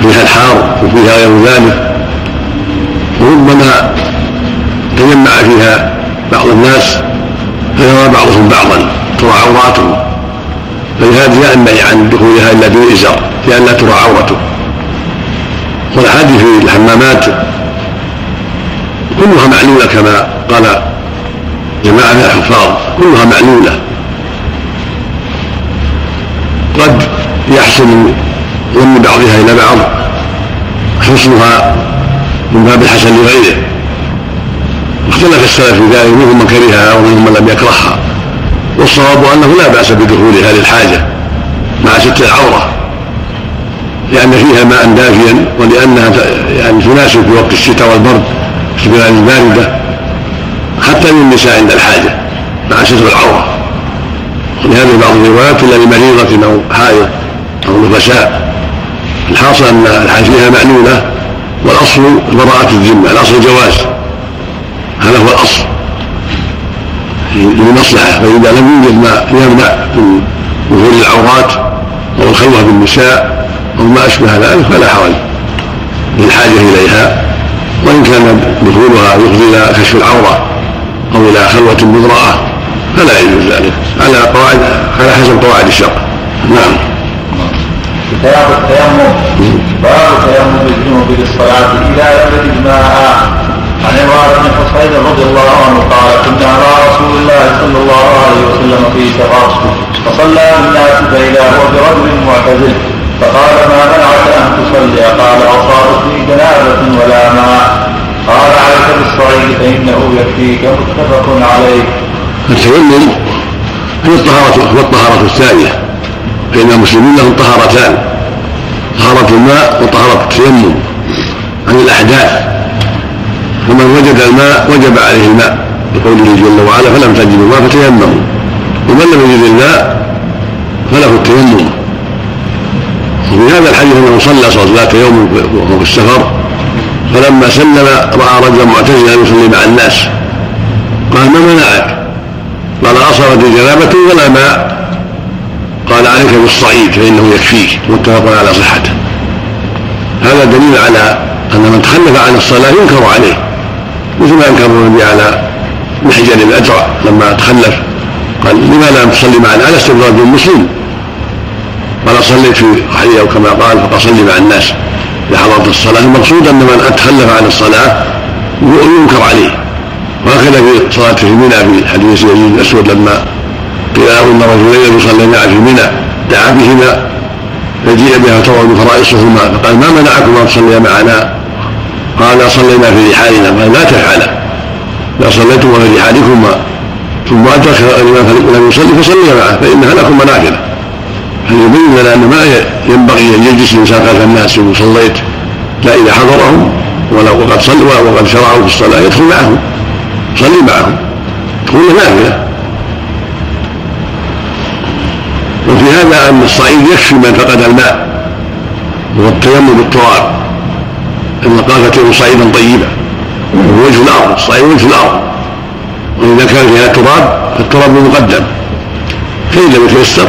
فيها الحار وفيها غير ذلك. وربما تجمع فيها بعض الناس فيرى بعضهم بعضا ترى عوراتهم. فلهذا ينبغي عن دخولها إلا بالإزار لئلا ترى عورته. والاحاديث في الحمامات كلها معلولة كما قال جماعة من الحفاظ كلها معلولة. قد يحسن ظن بعضها إلى بعض حسنها من باب الحسن لغيره. واختلف السلف في ذلك منهم من كرهها ومنهم من لم يكرهها. والصواب أنه لا بأس بدخولها للحاجة مع ستر العوره لأن فيها ماء دافيا ولأنها يعني تناسب في وقت الشتاء والبرد في البلاد البارده حتى للنساء عند الحاجة مع ستر العوره ولهذا بعض الروايات إلا لمريضة أو حائض أو نفساء. الحاصل أن الحاجة فيها معلوله والأصل براءة الذمة الأصل جواز. هذا هو الأصل. للمصلحه فإذا لم يوجد ما يمنع من ظهور العورات أو الخلوة بالنساء أو ما أشبه ذلك فلا حرج للحاجة إليها. وإن كان دخولها يفضي إلى كشف العورة أو إلى خلوة بامراه فلا يجوز ذلك على قواعد على حسب قواعد الشرع. نعم. كتاب التيمم باب تيمم الجنوب للصلاة إلى يوم الماء عن عمران بن حصين رضي الله عنه قال كنا مع رسول الله صلى الله عليه وسلم في سفر فصلى بالناس فإذا هو برجل معتزل. فقال ما منعك أن تصلي؟ قال أصابتني جنابة ولا ماء. قال عليك بالصعيد فإنه يكفيك. متفق عليه. التيمم هي الطهارة هو الطهارة الثانية فإن المسلمين لهم طهارتان طهارة الماء وطهارة التيمم عن الأحداث. فمن وجد الماء وجب عليه الماء لقوله جل وعلا فلم تجدوا الماء فتيمموا. ومن لم يجد الماء فله التيمم. وفي هذا الحديث أنه صلى صلاة يوم وهو في السفر فلما سلم رأى رجلا معتزلا يصلي مع الناس قال ما منعك؟ قال اصابتني جنابه ولا ماء قال عليك بالصعيد فإنه يكفيك. متفق على صحته. هذا دليل على أن من تخلف عن الصلاة ينكر عليه. مثل ما انكر النبي على محجن الادرع لما تخلف. قال لما لم تصلي معنا؟ الست برجل مسلم قال صليت في رحلي أو كما قال فقد صلي مع الناس لحضرة الصلاة. المقصود أن من تخلف عن الصلاة ينكر عليه. وهكذا في صلاة في منى في حديث يزيد الأسود لما قيل له إن رجلين يصليان في منى دعا بهما فجيء بها توعد فرائصهما فقال ما منعكما أن تصليا معنا؟ قال صلينا في رحالنا قال لا تفعلا لا صليتما في رحالكما. ثم أدرك الإمام لم يصلي فصلي معه فإنها لكم منافله فيبين لنا أن ما ينبغي أن يجلس الإنسان خلف الناس وصليت لا إذا حضرهم ولو وقد صلى وقد شرعوا في الصلاة يدخل معهم. يصلي معهم تكون نافلة وفي هذا أن الصعيد يكفي من فقد الماء وهو التيمم بالتراب. أن قال فتيمم صعيدا طيبا. وجه الأرض الصعيد وجه الأرض. وإذا كان فيها تراب فالتراب مقدم. فإن لم يتيسر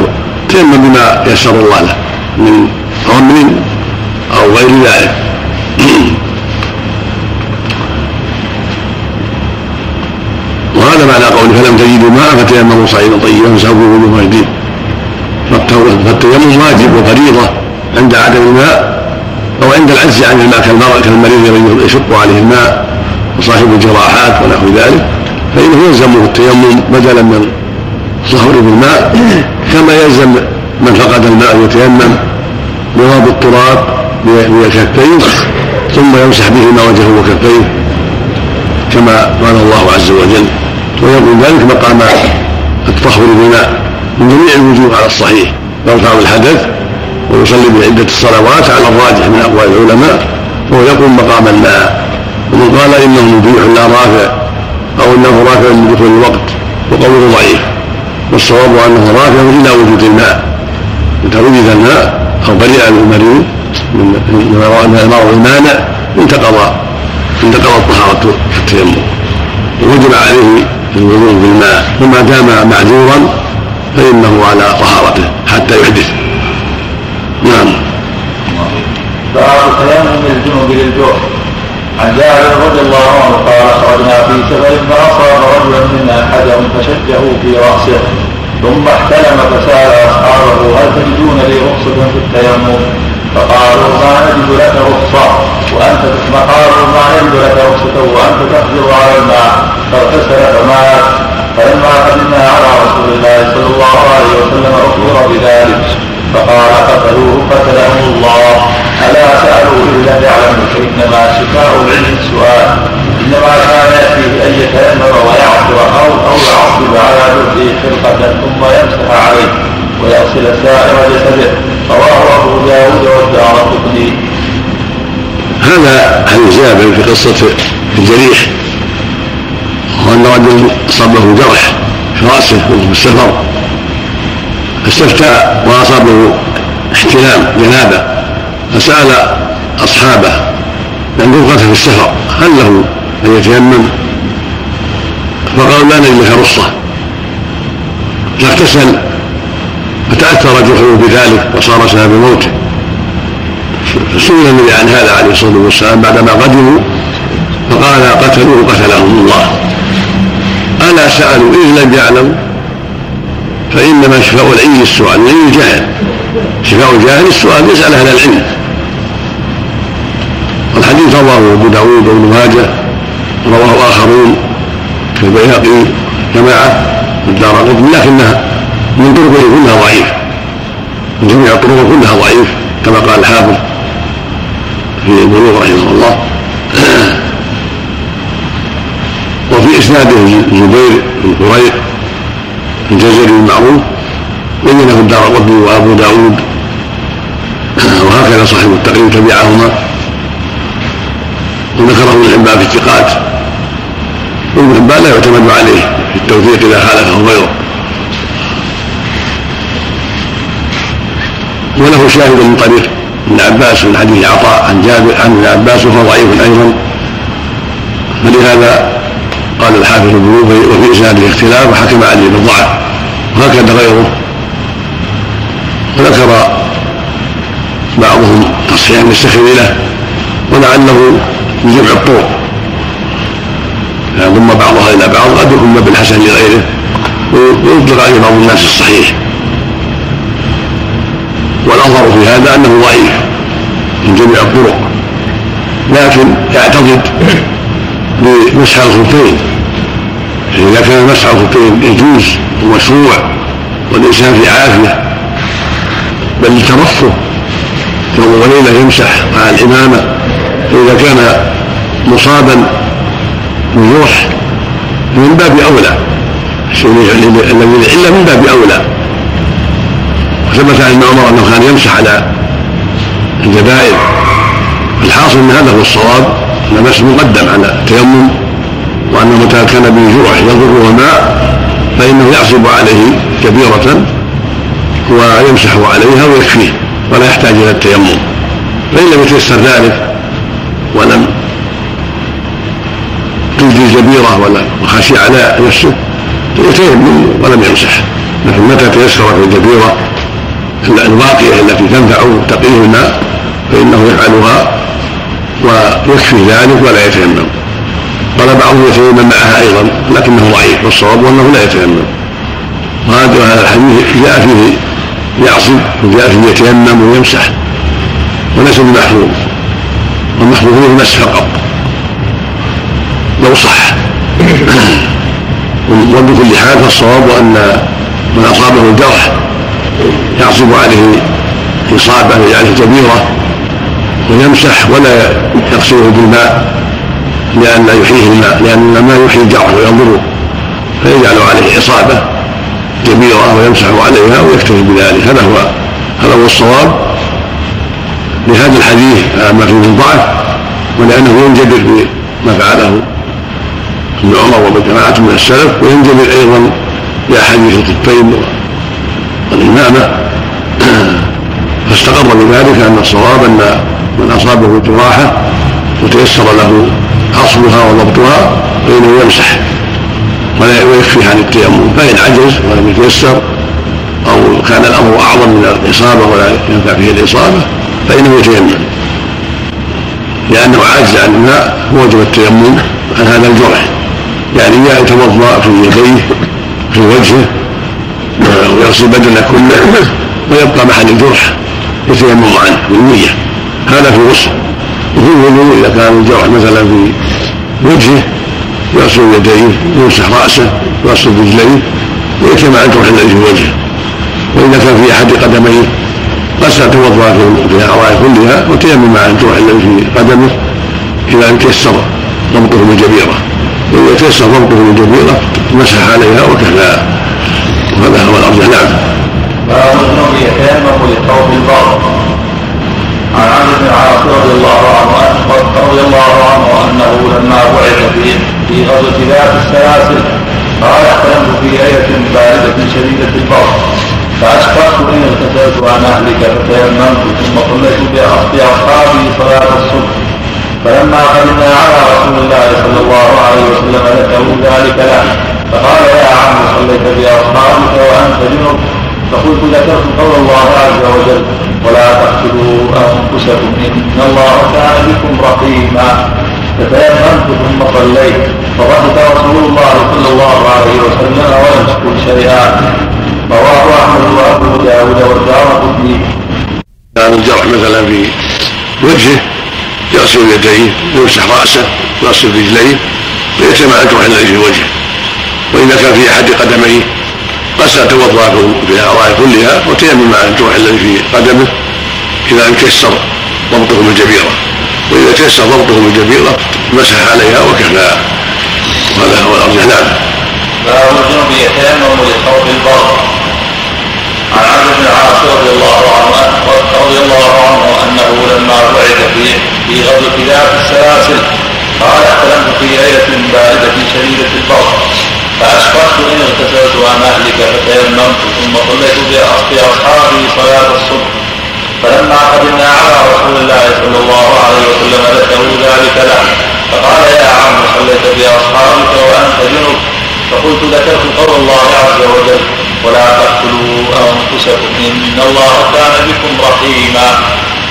تيمم بما يسر الله له من رمل أو غير ذلك. وهذا معنى قوله فلم تجدوا ماء فتيمموا صعيدا طيبا فامسحوا بوجوهكم وايديكم فالتيمم واجب وفريضة عند عدم الماء أو عند العجز عن الماء كالمرء كالمريض الذي يشق عليه الماء وصاحب الجراحات ونحو ذلك فإنه يلزمه التيمم بدلا من صهر بالماء كما يلزم من فقد الماء يتيمم بواب التراب بالكفين ثم يمسح بهما وجهه وكفيه كما قال الله عز وجل ويقول ذلك مقام التطهر بالماء من جميع الوجوه على الصحيح. يرفع الحدث ويصلي بعدة الصلوات على الراجح من أقوال العلماء وهو يقوم مقام الماء ومن قال إنه مبيح لا رافع أو إنه رافع من دخول الوقت وقوله ضعيف. والصواب أنه رافع إلى وجود الماء. إذا وجد الماء أو برئ المريض من المرض المانع انتقض انتقضت طهارة التيمم ووجب عليه الوضوء بالماء وما دام معذورا فإنه على طهارته حتى يحدث. نعم. باب تيمم الجنوب للجوع. عن جابر رضي الله عنه قال خرجنا في سفر فأصاب رجلا منا حجر فشجه في رأسه ثم احتلم فسأل أصحابه هل تجدون لي رخصة في التيمم؟ فقالوا ما نجد لك رخصة وأنت فقالوا ما نجد لك رخصة وأنت تقدر على الماء فاغتسل فمات. فلما قدمنا على رسول الله صلى الله عليه وسلم اخبر بذلك فقال قتلوه قتلهم الله. ألا سألوا إن لم يعلموا فإنما شفاء العلم السؤال إنما كان يأتيه أن يتيمم ويعصر أو أو يعصب على جزءه خلقة ثم يمسح عليه. ويغسل سائر جسده رواه أبو داود والدار قطني هذا حديث جابر في قصة الجريح وأن رجل أصابه جرح في رأسه في السفر. فاستفتى وأصابه احتلام جنابة. فسأل أصحابه لأن رفقته في السفر هل له أن يتيمم؟ فقالوا لا نجد لك رخصة. فاغتسل فتاثر جحره بذلك وصار سبب موته فسئل النبي عن هذا عليه الصلاة والسلام بعدما قدموا فقال قتلوه قتلهم الله. ألا سألوا إذ لم يعلموا؟ فإنما شفاء العي السؤال العي الجهل. شفاء الجاهل السؤال يسأل أهل العلم. والحديث رواه أبو داود وابن ماجه رواه آخرون كالبيهقي جماعة والدار لكنها من طرقه كلها ضعيف. من جميع الطرق كلها ضعيف كما قال الحافظ في البلوغ رحمه الله. وفي إسناده زبير بن قريق الجزري المعروف بينه الدار قطني وأبو داود. وهكذا صاحب التقريب تبعهما. وذكره ابن حبان في الثقات. وابن حبان لا يعتمد عليه في التوثيق إذا خالفه غيره. وله شاهد من طريق ابن عباس من حديث عطاء عن جابر عن ابن عباس وهو ضعيف أيضا. فلهذا قال الحافظ ابن وفي اسناده اختلاف وحكم عليه بالضعف وهكذا غيره. وذكر بعضهم تصحيح المستخر له ولعله من جمع الطرق ضم بعضها إلى بعض قد يكون بالحسن لغيره ويطلق عليه بعض الناس الصحيح. والاظهر في هذا أنه ضعيف من جميع الطرق. لكن يعتقد بمسح الخفين فإذا كان مسح الخفين يجوز ومشروع والإنسان في عافية بل للترفه. يوم وليلة يمسح مع الإمامة. فإذا كان مصابا بجرح من باب أولى. الذي العلة من باب أولى. وثبت عن عمر أنه كان يمسح على الجبائر. الحاصل أن هذا هو الصواب أن المسح مقدم على التيمم وأن متى كان به جرح يضره الماء فإنه يعصب عليه كبيرة ويمسح عليها ويكفيه ولا يحتاج إلى التيمم. فإن لم يتيسر ذلك ولم تجدي الجبيرة ولا وخشي على نفسه يتيمم ولم يمسح. لكن متى تيسرت الجبيرة؟ الواقية التي تنفع تقيه الماء فإنه يفعلها ويكفي ذلك ولا يتيمم. قال بعضهم يتيمم معها أيضا لكنه ضعيف والصواب أنه لا يتيمم. وهذا الحديث جاء فيه يعصب وجاء فيه يتيمم ويمسح وليس بمحفوظ والمحفوظ هو المسح فقط. لو صح. وبكل حال فالصواب أن من أصابه الجرح يعصب عليه إصابة يعني كبيرة ويمسح ولا يغسله بالماء لأن لا يحييه الماء لأن الماء يحيي الجرح ويضره فيجعل عليه إصابة كبيرة ويمسح عليها ويكتفي بذلك. هذا هو هذا هو الصواب لهذا الحديث ما فيه من ضعف ولأنه ينجبر بما فعله ابن عمر وجماعة من السلف وينجبر أيضا بأحاديث الخفين والإمامة. فاستقر بذلك أن الصواب أن من أصابه جراحة وتيسر له أصلها وضبطها فإنه يمسح ولا ويكفي عن التيمم. فإن عجز ولم يتيسر أو كان الأمر أعظم من الإصابة ولا ينفع فيه الإصابة فإنه يتيمم. لأنه عاجز عن الماء وجب التيمم عن هذا الجرح. يعني يتوضأ في يديه في وجهه ويغسل بدنه كله ويبقى محل الجرح. يتيمم عنه بالنية هذا في الغسل وفي الوضوء إذا كان الجرح مثلا في وجهه يغسل يديه ويمسح رأسه ويغسل رجليه ويتيمم عن الجرح الذي في وجهه. وإذا كان في أحد قدميه غسل توضأ في الأعضاء كلها وتيمم عن الجرح الذي في قدمه إذا لم تيسر ضبطه بالجبيرة وإذا تيسر ضبطه بالجبيرة مسح عليها وكفى. وهذا هو الأرجح. نعم. باب يتيمم للثوب البر عن عمرو بن العاص رضي الله عنه رضي الله عنه أنه لما بعث في في غزوة ذات السلاسل قال احتلمت في ليلة باردة شديدة البرد فأشفقت ان اغتسلت عن أهلك فتيممت ثم صليت باصحابي صلاة الصبح. فلما قدمنا على رسول الله صلى الله عليه وسلم ذكروا ذلك له فقال يا عم صليت بأصحابك وأنت جنب فقلت ذكرت قول الله عز وجل ولا تقتلوا أنفسكم إن الله كان بكم رحيما فتيممت ثم صليت فضحك رسول الله صلى الله عليه وسلم ولم يقل شيئا. رواه أحمد وأبو داود والدار قطني. كان الجرح مثلا في وجهه يغسل يديه ويمسح رأسه ويغسل رجليه ويتم الجرح الذي في وجهه. وإذا كان في أحد قدميه غسل توضا في الاعضاء كلها وتيمم عن الجرح الذي في قدمه اذا تيسر ضبطه بالجبيره وإذا تيسر ضبطه بالجبيره مسح عليها وكفى وهذا هو الارجح نعم. باب الجنوب يتيمم لخوف البر. عن عبد بن العاص رضي الله عنه رضي الله عنه أنه لما بعث في في غزوة ذات السلاسل قال احتلمت في ليلة باردة شديدة البرد فاشفقت إن اغتسلت عن اهلك فتيممت ثم صليت بأصحابي صلاة الصبح. فلما قدمنا على رسول الله صلى الله عليه وسلم ذكروا ذلك له. فقال يا عم صليت بأصحابك وأنت جنب فقلت ذكرت قول الله عز وجل ولا تقتلوا أنفسكم إن الله كان بكم رحيما.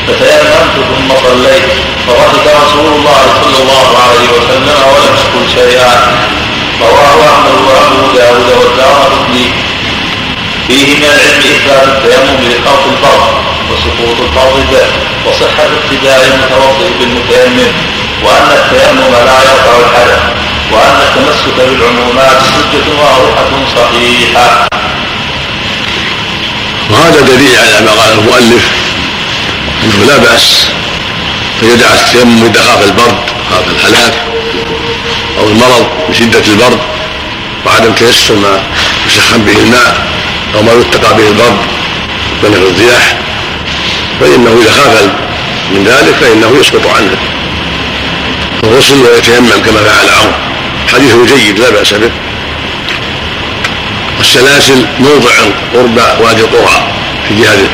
فتيممت ثم صليت. فضحك رسول الله صلى الله عليه وسلم ولم يقل شيئا. رواه احمد وابو داود والدار فيه من العلم اثبات التيمم لخوف الفرض وسقوط الفرض به وصحه ابتداء المتوضئ بالمتيمم وان التيمم لا يرفع الحدث وان التمسك بالعمومات حجه واضحه صحيحه وهذا دليل على ما قال المؤلف أنه لا بأس أن يدع التيمم اذا خاف البرد خاف الهلاك أو المرض بشدة البرد وعدم تيسر ما يسخن به الماء أو ما يتقى به البرد من الرياح فإنه إذا خاف من ذلك فإنه يسقط عنه. الغسل ويتيمم كما فعل عمرو. حديثه جيد لا بأس به. والسلاسل موضع قرب وادي القرى في جهة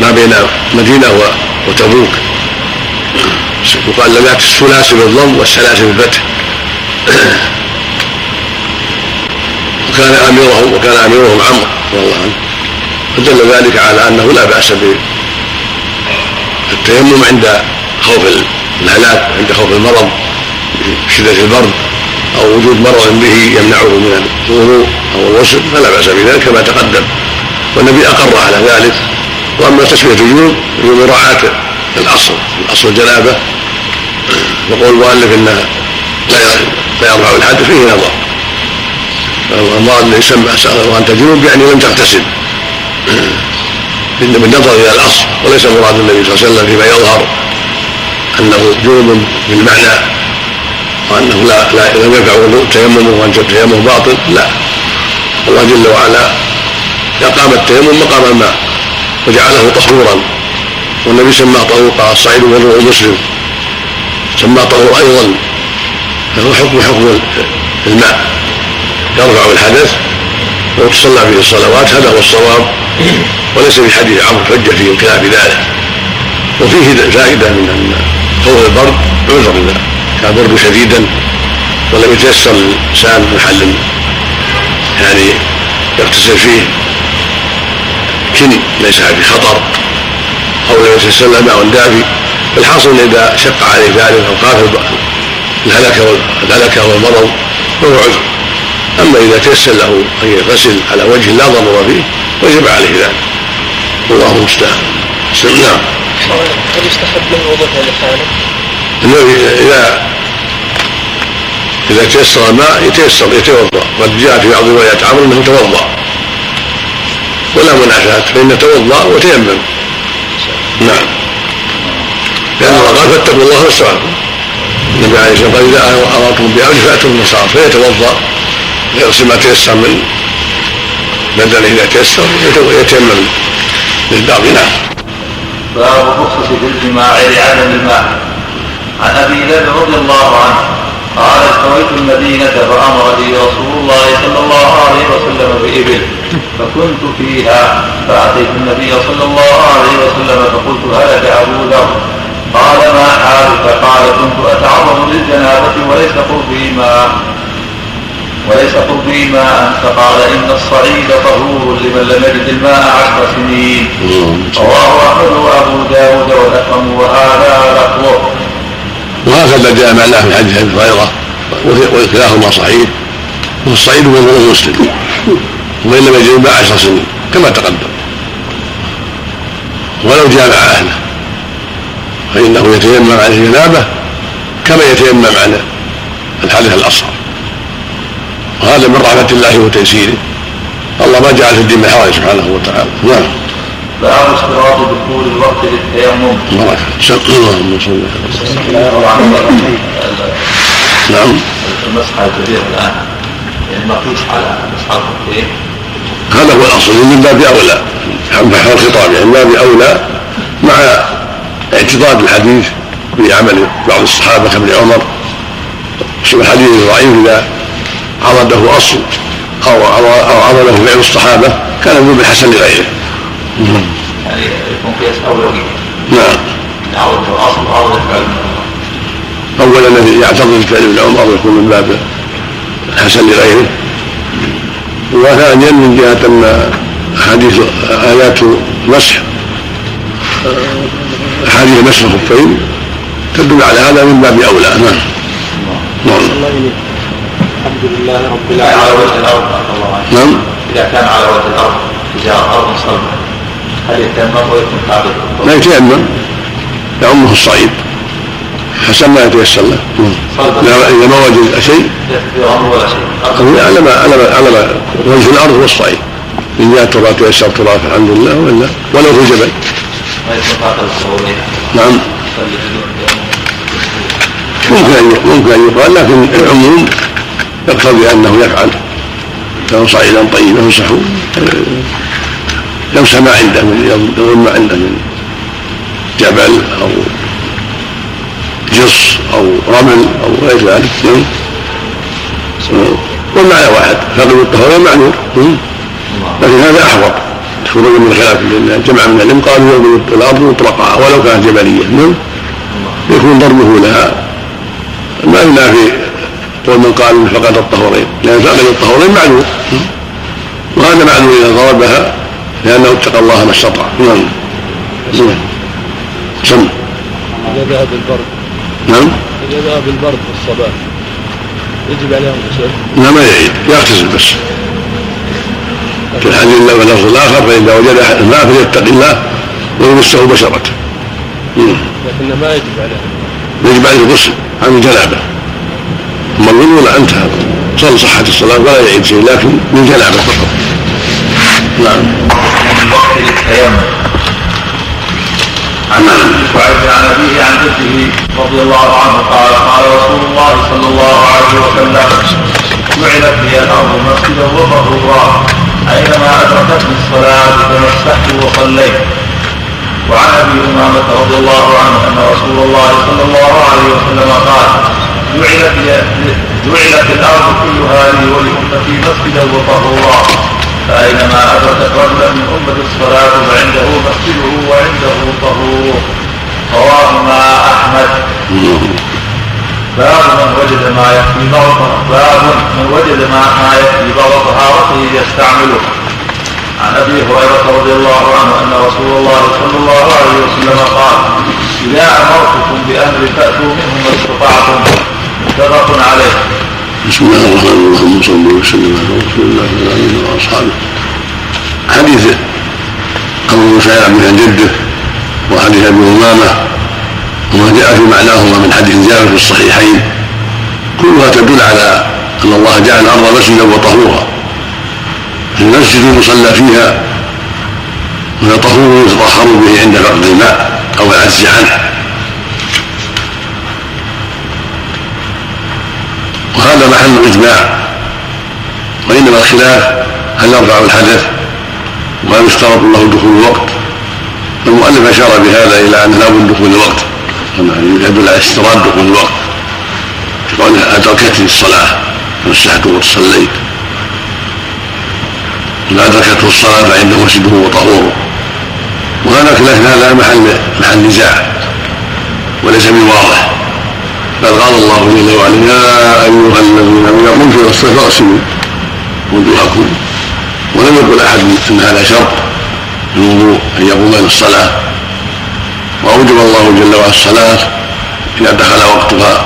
ما بين مدينة وتبوك. يقال لذات السلاسل بالضم والسلاسل بالفتح. وكان اميرهم وكان أميرهم عمرو رضي الله عنه. فدل ذلك على أنه لا بأس بالتيمم عند خوف الهلاك عند خوف المرض شدة البرد أو وجود مرض به يمنعه من الوضوء أو الغسل فلا بأس بذلك كما تقدم. والنبي أقر على ذلك وأما تسمية الجنوب بمراعاه الأصل. الأصل الجنابه وقول المؤلف انها لا يرفع الحد فيه نظر. المرض اللي يسمى وانت جنوب يعني لم تغتسل. بالنظر إلى الأصل وليس مراد النبي صلى الله عليه وسلم فيما يظهر أنه جنوب بالمعنى وأنه لا لا لم ينفع تيممه وأن التيمم باطل. لا. الله جل وعلا اقام التيمم مقام الماء وجعله طهورا. والنبي سماه طهور قال الصعيد وضوء مسلم. سماه طهور أيضا. فهو حكم حكم الماء. يرفع الحدث وتصلى فيه الصلوات. هذا هو الصواب. وليس في حديث عمرو حجه في الكلام بذلك وفيه فائدة من أن خوف البرد عذر اذا كان البرد شديدا ولم يتيسر الإنسان محل يعني يغتسل فيه. كن ليس في خطر. أو لم يتيسر له ماء دافي الحاصل إذا شق عليه ذلك أو خاف الهلكة الهلكة والمرض فهو عذر. أما إذا تيسر له أن يغتسل على وجه لا ضرر فيه وجب عليه ذلك. والله المستعان. نعم. هل يستحب له الوضوء لسانه؟ انه اذا إذا تيسر الماء يتيسر يتوضأ. قد جاء في بعض روايات عمرو أنه توضأ. ولا منافاه فانه توضأ وتيمم. نعم. لأن الله قال فاتقوا الله ما استطعتم النبي عليه الصلاة والسلام قال إذا أمرتم بأمر فأتوا النصارى فيتوضأ يغسل ما تيسر من بدنه إذا تيسر يتيمم. للباقي نعم. باب الرخصة في الجماع لعدم الماء. عن أبي ذر رضي الله عنه. قال استويت المدينة فأمر بي رسول الله صلى الله عليه وسلم بإبل فكنت فيها. فأتيت النبي صلى الله عليه وسلم فقلت هلك أبو ذر؟ قال ما حالك؟ قال كنت أتعرض للجنابة وليس قربي ماء وليس قربي ماء فقال إن الصعيد طهور لمن لم يجد الماء عشر سنين. رواه أحمد وأبو داود والأكرم وهذا لفظه. وهكذا جاء معناه في حديث أبي هريرة وكلاهما صحيح والصعيد من مسلم وإن لم يجد الماء عشر سنين كما تقدم. ولو جامع أهله فإنه يتيمم عن الجنابه كما يتيمم عن الحدث الأصغر. وهذا من رحمة الله وتيسيره. الله ما جعل في الدين من حرج سبحانه وتعالى. نعم. باب اشتراط دخول الوقت للتيمم بارك اللهم صل وسلم نعم. المسح الكبير الآن. يعني فيش على مسح الخفين هذا هو الأصل. من باب أولى. محل الخطاب. يعني من باب أولى مع اعتضاد الحديث بعمل بعض الصحابة كابن عمر. الحديث الضعيف إذا عرضه أصل أو أو عرضه فعل الصحابة كان يقول بالحسن لغيره. يعني يكون قياس اولويه نعم. الاصل الفعل اولا الذي يعتضد فعل ابن عمر يكون من باب الحسن لغيره. وثانيا من جهة أن احاديث آيات مسح احاديث مسح الخفين تدل على هذا من باب أولى. نعم. نعم. الحمد لله رب على العالمين. وجه الأرض. نعم. إذا كان على وجه الأرض تجاه أرض صلبه هل يتيمم ويكون قابل لا يتيمم يعمه الصعيد. حسب ما يتيسر له. إذا ما وجد شيء. يكفي أمر ولا شيء. أقول على ما على ما على ما وجه الأرض هو الصعيد إن جاء تراب تيسر تراب الحمد لله وإلا. ولو في جبل نعم. ممكن أن ممكن أن يقال لكن العموم يقتضي أنه يفعل. لو صعيدا طيبا يمسحه يمسح ما عنده من يضم ما عنده من جبل أو جص أو رمل أو غير ذلك نعم. والمعنى واحد فقد الطهور معلوم لكن هذا أحوط. خروجا من الخلاف لأن جمع من العلم قالوا يضرب الأرض مطلقها ولو كانت جبلية نعم يكون ضربه لها. ما ينافي قول من قال فقد الطهورين لأن فقد الطهورين معلوم وهذا معلوم إذا ضربها لأنه اتقى الله ما استطاع نعم. نعم. سم إذا ذهب البرد. نعم. إذا ذهب البرد في الصباح يجب عليهم غسل لا ما يعيد يغتسل بس. في الحديث الله واللفظ الآخر فإذا وجد أحد الماء فليتق الله ويمسه بشرته. مم. لكن ما يجب عليهم. يجب عليه الغسل عن الجنابة. أما الوضوء لا انتهى صل صحة الصلاة ولا يعيد شيء لكن من جنابة فقط. نعم. عن شعيب عن ابيه عن جده رضي الله عنه قال قال رسول الله صلى الله عليه وسلم جعلت لي الأرض مسجدا وطهورا أينما أدركتني الصلاة تمسحت وصليت. وعن أبي أمامة رضي الله عنه أن رسول الله صلى الله عليه وسلم قال جعلت جعلت الأرض كلها لي ولأمتي مسجدا وطهورا. فأينما أدركت رجلا من أمة الصلاة فعنده مسجده وعنده طهور. رواهما أحمد. باب من وجد ما يكفي بعض باب من وجد ما ما يكفي بعض طهارته يستعمله. عن أبي هريرة رضي الله عنه أن رسول الله صلى الله عليه وسلم قال إذا أمرتكم بأمر فأتوا منه ما استطعتم. متفق عليه. بسم الله الرحمن الرحيم صلى الله وسلم على رسول الله وعلى آله وأصحابه. حديث أبو سعيد عن جده وحديث أبي أمامة وما جاء في معناهما من حديث جابر في الصحيحين. كلها تدل على أن الله جعل الأرض مسجدا وطهورا. المسجد المصلى فيها وهي طهور يتطهر به عند فقد الماء أو العجز عنه. وهذا محل الاجماع وإنما الخلاف هل يرفع الحدث؟ وهل يشترط له دخول الوقت؟ المؤلف أشار بهذا إلى ان لابد دخول الوقت. يدل على اشتراط دخول الوقت. في قوله أدركتني الصلاة فمسحت وصليت إن أدركته الصلاة فعنده مسجده وطهوره. وهذا خلاف هذا محل محل نزاع وليس بواضح. بل قال الله جل وعلا يا أيها الذين آمنوا قمتم إلى الصلاة فاغسلوا وجوهكم ولم يقل أحد أن هذا شرط في الوضوء أن يقوم إلى الصلاة. وأوجب الله جل وعلا الصلاة إذا دخل وقتها.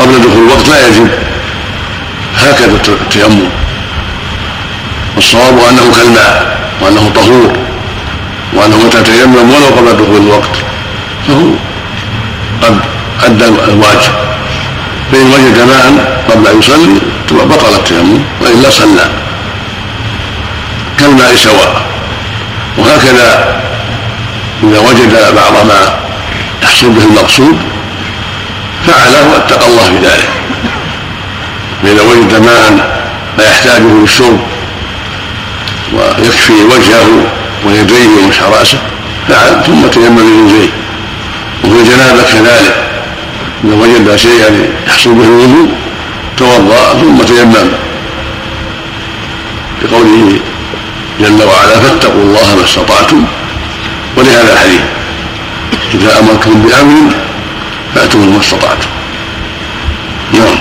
قبل دخول الوقت لا يجب. هكذا التيمم. والصواب أنه كالماء وأنه طهور وأنه متى تيمم ولو قبل دخول الوقت فهو قد ادى الواجب. فإن وجد ماء قبل أن يصلي بطل التيمم وإلا صلى. كالماء سواء. وهكذا إذا وجد بعض ما يحصل به المقصود فعله واتقى الله في ذلك. فإذا وجد ماء لا يحتاجه للشرب ويكفي وجهه ويديه ومسح رأسه فعل ثم تيمم برجليه وفي الجنابة كذلك. إذا وجد شيئا يحصل به الوضوء توضأ ثم تيمم. بقوله جل وعلا فاتقوا الله ما استطعتم. ولهذا الحديث إذا أمرتم بأمر فأتوا ما استطعتم. نعم.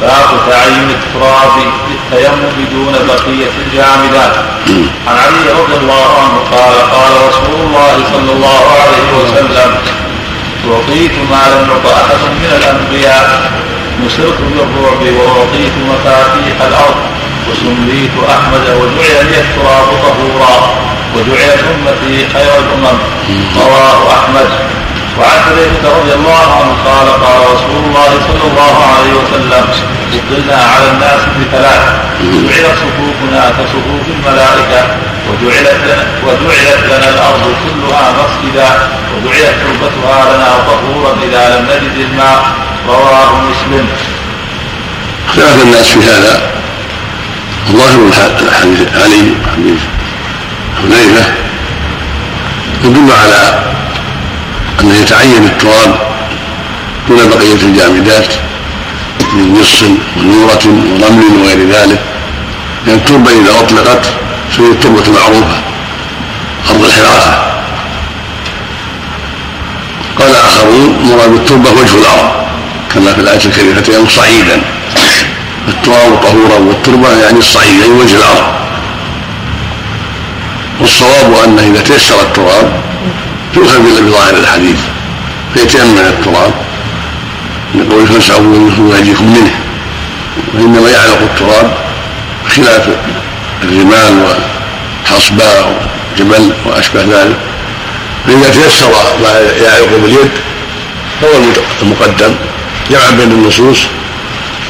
باب تعين التراب للتيمم دون بقية الجامدات. عن علي رضي الله عنه قال قال رسول الله صلى الله عليه وسلم أعطيت ما لم يعط أحد من الأنبياء نصرت بالرعب وأعطيت مفاتيح الأرض. وسميت أحمد وجعل لي التراب طهورا وجعلت أمتي خير الأمم. رواه أحمد. وعن حذيفة رضي الله عنه قال قال رسول الله صلى الله عليه وسلم فضلنا على الناس بثلاث جعلت صفوفنا كصفوف الملائكة وجعلت وجعلت لنا الأرض كلها مسجدا وجعلت تربتها لنا طهورا إذا لم نجد الماء. رواه مسلم. اختلف الناس في هذا. ظاهر الحديث علي حديث حذيفة يدل على أنه يتعين التراب دون بقية الجامدات من نص ونورة ورمل وغير ذلك لأن التربة إذا أطلقت فهي التربة المعروفة أرض الحراسة قال آخرون مراد التربة وجه الأرض كما في الآية الكريمة يعني صعيدا. التراب طهورا والتربة يعني الصعيد يعني وجه الأرض. والصواب أنه إذا تيسر التراب يؤخذ بظاهر الحديث. فيتيمم التراب؟ يقول فامسحوا بوجهكم منه. وإنما يعلق التراب خلاف الرمال والحصباء والجبل وأشبه ذلك. فإذا تيسر ما يعلق باليد فهو المقدم. جمعا بين النصوص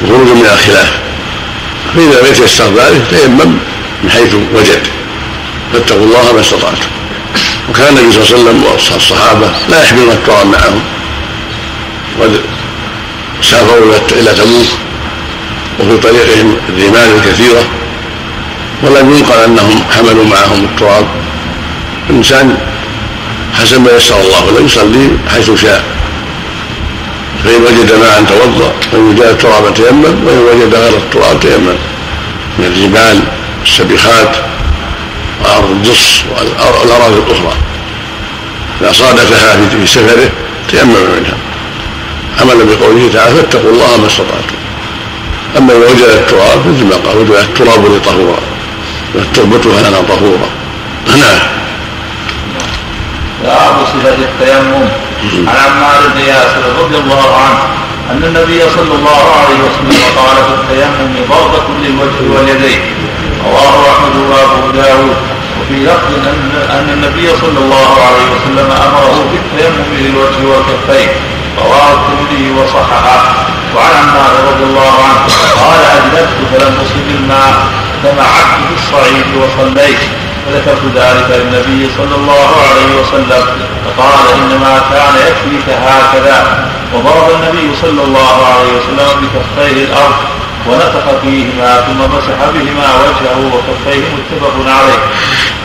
وخروجا من الخلاف. فإذا لم يتيسر ذلك تيمم من حيث وجد. فاتقوا الله ما استطعتم. وكان النبي صلى الله عليه وسلم والصحابة لا يحملون التراب معهم. وقد سافروا إلى تبوك. وفي طريقهم الرمال كثيرة ولم ينقل أنهم حملوا معهم التراب. الإنسان حسب ما يسر الله له يصلي حيث شاء. فإن وجد ماء توضأ وإن وجد التراب تيمم وإن وجد غير التراب تيمم. من الجبال السبخات وأرض الجص والأراضي الأخرى. إذا صادفها في سفره تيمم منها. عملا بقوله تعالى فاتقوا الله ما استطعتم. أما إذا وجد التراب مثل ما قال وجد التراب لي طهورا تربتها لنا طهورا. نعم باب صفة التيمم. عن عمار بن ياسر رضي الله عنه أن النبي صلى الله عليه وسلم قال في التيمم ضربة للوجه واليدين. رواه أحمد وأبو داود. وفي لفظ أن أن النبي صلى الله عليه وسلم أمره بالتيمم للوجه والكفين. رواه الترمذي وصححه. وعن عمار رضي الله عنه قال أجلبت فلم أصب الماء فمعت في الصعيد وصليت. فذكرت ذلك للنبي صلى الله عليه وسلم فقال إنما كان يكفيك هكذا. وضرب النبي صلى الله عليه وسلم بكفيه الأرض. ونفخ فيهما ثم مسح بهما وجهه وكفيه متفق عليه.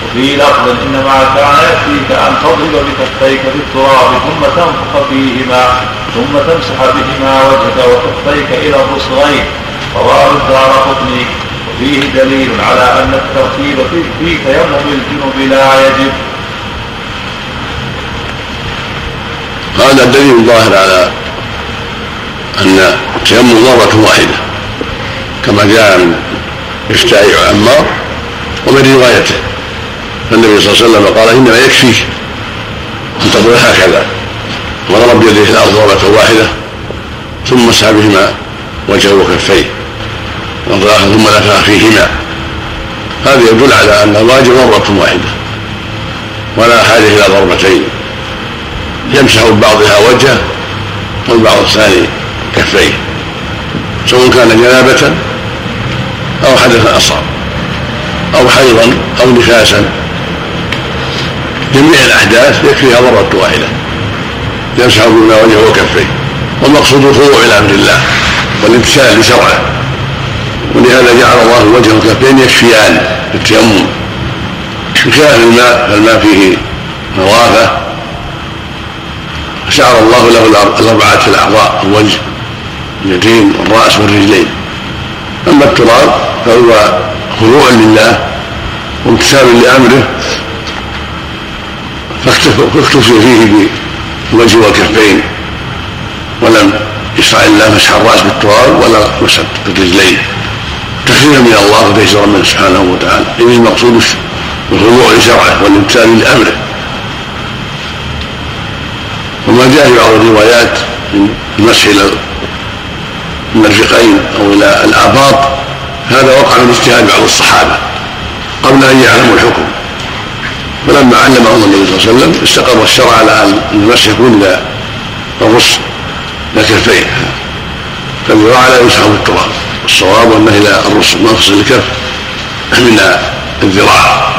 وفي لفظ إنما كان يكفيك أن تضرب بكفيك في التراب ثم تنفخ فيهما ثم تمسح بهما وجهك وكفيك إلى الرسغين. رواه الدار قطني. وفيه دليل على أن الترتيب في, تيمم الجنوب لا يجب. هذا الدليل الظاهر على أن التيمم ضربه واحدة. كما جاء من إفتاء عمار ومن روايته. فالنبي صلى الله عليه وسلم قال إنما يكفيك أن تقول هكذا. وضرب بيده الأرض ضربة واحدة ثم مسح بهما وجهه وكفيه. ثم نفخ فيهما. هذا يدل على أن الواجب ضربة واحدة. ولا حاجة إلى ضربتين. يمسح ببعضها وجهه والبعض الثاني كفيه. سواء كان جنابة أو حدثا أصغر أو حيضا أو نفاسا. جميع الأحداث يكفيها ضربة واحدة. يمسح بما وجهه وكفيه. والمقصود الخضوع إلى أمر الله والامتثال لشرعه ولهذا جعل الله الوجه والكفين يكفيان التيمم بخلاف الماء فالماء فيه نظافة شعر الله له الأربعة الأعضاء الوجه اليدين والرأس والرجلين. أما التراب فهو خضوع لله وامتثال لأمره فاكتفي فيه بالوجه والكفين ولم يشرع الله مسح الرأس بالتراب ولا مسح بالرجلين. تخفيفا من الله وتيسرا منه سبحانه وتعالى. اذ المقصود الخضوع لشرعه والامتثال لأمره. وما جاء في بعض الروايات من المسح إلى المرفقين أو إلى الاباط هذا وقع من اجتهاد بعض الصحابة قبل أن يعلموا الحكم. فلما علمهم النبي صلى الله عليه وسلم استقر الشرع على أن المسح إلى الرسل إلى كفيه. فالذراع لا يمسح بالتراب الصواب أنه إلى الرسل نقص الكف من الذراع.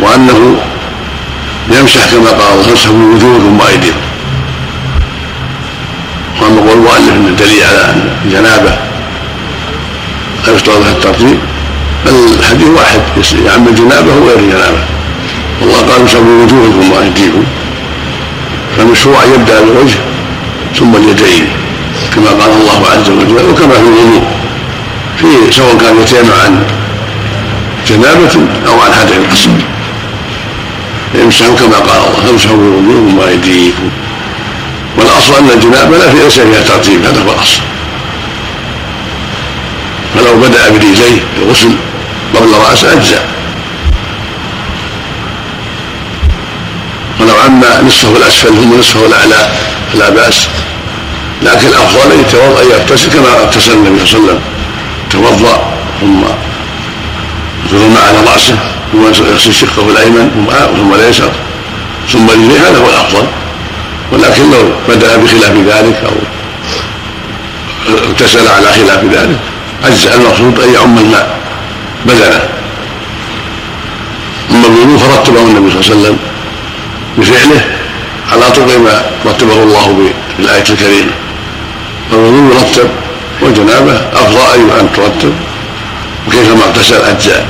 وأنه يمسح كما قال الله يمسح بوجوهكم وأيديكم. وأما قول المؤلف إن الدليل على أن الجنابه لا يشترط لها الترتيب الحديث واحد يعم الجنابه وغير الجنابه والله قال امسحوا بوجوهكم وأيديكم. فالمشروع أن يبدأ بالوجه ثم اليدين كما قال الله عز وجل وكما في الوضوء في سواء كان يتيمم عن جنابة أو عن حدث أصغر يمسحوا كما قال الله فامسحوا بوجوهكم وأيديكم. والأصل أن الجنابة لا في ليس فيها ترتيب هذا هو الأصل. فلو بدأ برجليه الغسل قبل رأسه أجزأ ولو عم نصفه الأسفل ثم نصفه الأعلى فلا بأس. لكن الأفضل أن يتوضأ يغتسل كما اغتسل النبي صلى الله عليه وسلم. توضأ ثم ثم على رأسه ثم يغسل شقه الأيمن ثم الأيسر ثم رجليه هذا هو الأفضل. ولكن لو بدأ بخلاف ذلك أو اغتسل على خلاف ذلك. أجزأ المقصود أن يعم الماء بدنه أما الوضوء فرتبه النبي صلى الله عليه وسلم بفعله على طبق ما رتبه الله في الآية الكريمة. فالوضوء يرتب والجنابة أفضل أن ترتب وكيفما اغتسل أجزاء.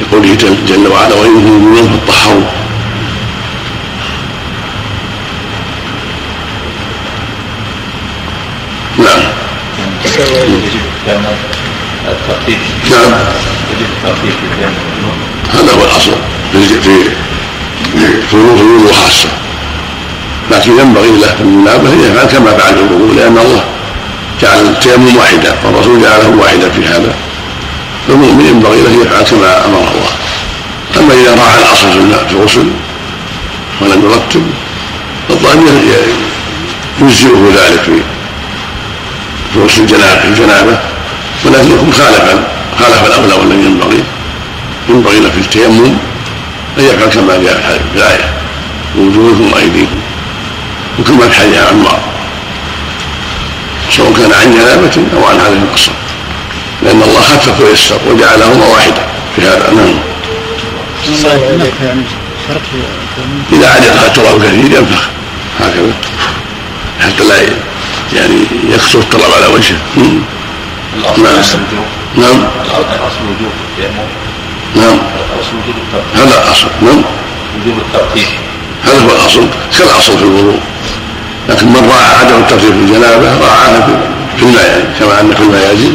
لقوله جل وعلا وإنه من فطهروا نعم. الترتيب نعم. يجب الترتيب في هذا هو الأصل في في في الوضوء خاصة لكن ينبغي له في الجنابة أن يفعل كما فعل في الوضوء لأن الله جعل التيمم واحدا والرسول جعله واحدا في هذا فالمؤمن ينبغي له يفعل كما أمر الله أما إذا راعى الأصل في الغسل ولم يرتب فالظاهر يجزئه ذلك في في غسل الجنابة. ولكن يكون خالفا خالف الأولى والذي ينبغي. ينبغي له في التيمم. أن يفعل كما جاء في الآية. وجوهكم وأيديكم. وكما في حديث عمار. سواء كان عن جنابة أو عن حدث أصغر لأن الله خفف ويسر وجعلهما واحدا في هذا نعم إذا عدد التراب كثير ينفخ هكذا حتى لا يعني يكثر التراب على وجهه. نعم. نعم. الاصل وجوب نعم. الاصل وجوب الترتيب هذا الأصل. نعم. وجوب الترتيب هذا هو الأصل. كالاصل في الوضوء؟ لكن من راعى عدم الترتيب في الجنابة راعاه في الماء كما ان في الماء يجب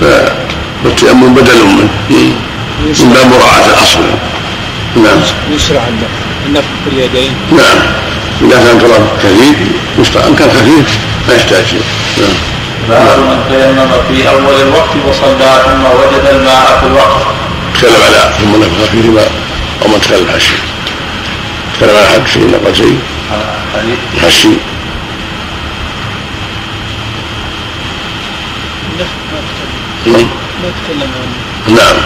فالتيمم بدل منه. من باب مراعاة الأصل. نعم. يشرع النفخ في اليدين. نعم. إذا كان تراب كثير يشرع ان كان خفيف. لا يحتاج نعم. باب من تيمم في أول الوقت وصلى ثم وجد الماء في الوقت. تكلم على ثم نفخ فيه ما أو ما تكلم حشي تكلم على حد شيء نقل شيء. حديث. حشي ما تكلم عنه نعم.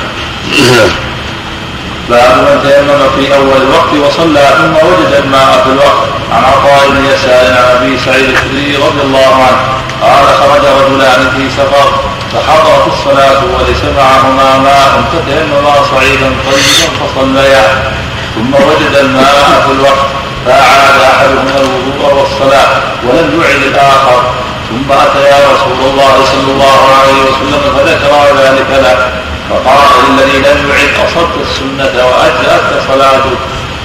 باب من تيمم في أول الوقت وصلى ثم وجد الماء في الوقت. عن عطاء بن يسار عن أبي سعيد الخدري رضي الله عنه قال خرج رجلان في سفر فحضرت الصلاة وليس معهما ماء فتيمما صعيدا طيبا فصليا. ثم وجد الماء في الوقت فأعاد أحدهما الوضوء والصلاة ولم يعد الآخر. ثم أتيا رسول الله صلى الله عليه وسلم فذكر ذلك له. فقال للذي لم يعد أصبت السنة وأجزأتك صلاتك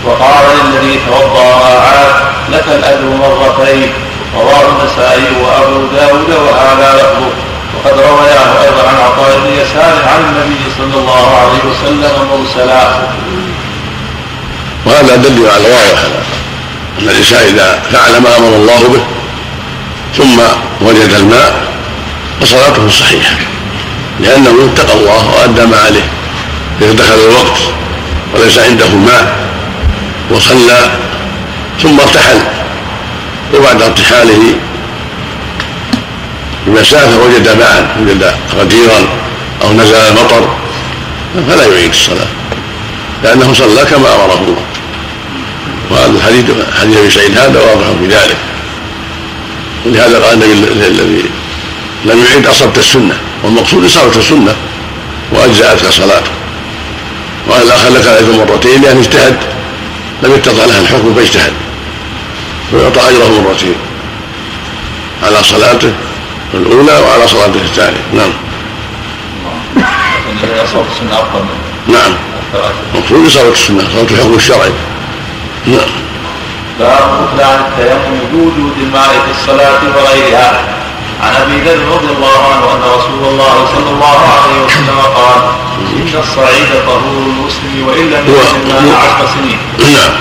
وقال للذي توضأ وأعاد لك الأجر مرتين رواه النسائي وأبو داود وهذا لفظه وقد روياه أيضا عن عطاء بن يسار عن النبي صلى الله عليه وسلم مرسلا. وهذا دليل على الواضح ان الانسان إذا فعل ما أمر الله به ثم وجد الماء فصلاته صحيحة. لأنه اتقى الله وأدى ما عليه. اذا دخل الوقت وليس عنده ماء وصلى ثم ارتحل. وبعد ارتحاله بمسافة وجد ماء وجد غديرا أو نزل المطر فلا يعيد الصلاة لأنه صلى كما أمره الله. وهذا الحديث حديث أبي سعيد هذا واضح في ذلك. ولهذا قال النبي الذي لم يعد أصبت السنة. والمقصود اصابه السنة واجزاتك صلاته وقال الآخر لك الاجر مرتين لأن اجتهد. لم يتضع له الحكم فاجتهد. ويعطى أجره مرتين. على صلاته الأولى وعلى صلاته الثانية. نعم. السنة نعم. المقصود اصابه السنة اصابه الحكم الشرعي. نعم. باب بطلان التيمم بوجود الماء في الصلاة وغيرها. عن أبي ذر رضي الله عنه أن رسول الله صلى الله عليه وسلم قال إن الصعيد طهور المسلم وإن لم يجد الماء عشر سنين. نعم.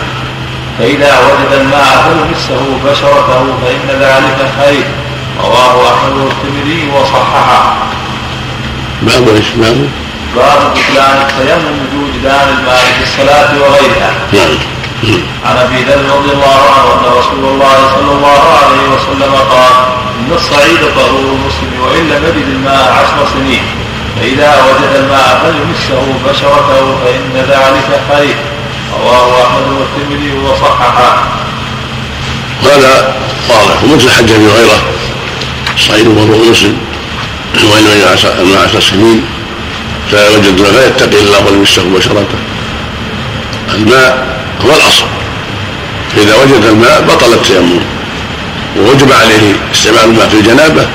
فإذا وجد الماء فلمسه بشرته فإن ذلك خير. رواه أحمد والترمذي وصححه. باب إيش؟ باب باب بطلان التيمم بوجدان الماء في الصلاة وغيرها. نعم. عن أبي ذر رضي الله عنه أن رسول الله صلى الله عليه وسلم قال إن الصعيد طهور المسلم وإن لم يجد الماء عشر سنين فإذا وجد الماء فليمسه بشرته فإن ذلك خير. رواه أحمد والترمذي وصححه. هذا واضح ومثل حج أبي هريرة. الصعيد وضوء مسلم وإن لم يجد الماء عشر سنين فوجد فيتقي الله وليمسه بشرته. الماء هو الاصل فاذا وجد الماء بطل التيمم ووجب عليه استعمال الماء في الجنابة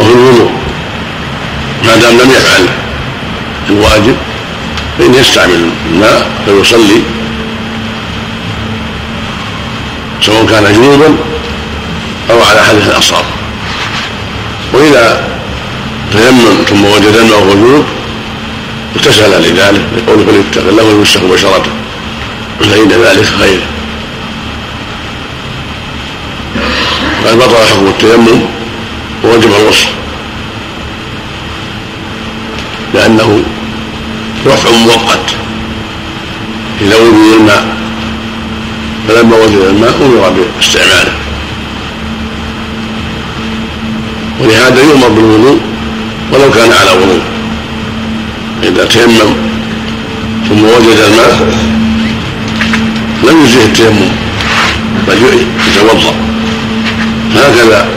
وفي الوضوء. ما دام لم يفعل الواجب فإن يستعمل الماء فيصلي. سواء كان جنوبا أو على حدث أصغر وإذا تيمم ثم وجد الماء وهو جنوب اغتسل لذلك يقول فليتق الله ويمسك بشرته فإن ذلك خير. قد بطل حكم التيمم ووجب الغسل. لأنه رفع مؤقت إذا وجد الماء. فلما وجد الماء أمر باستعماله. ولهذا يؤمر بالوضوء ولو كان على وضوء. إذا تيمم ثم وجد الماء لم يجزه التيمم بل يتوضأ. هكذا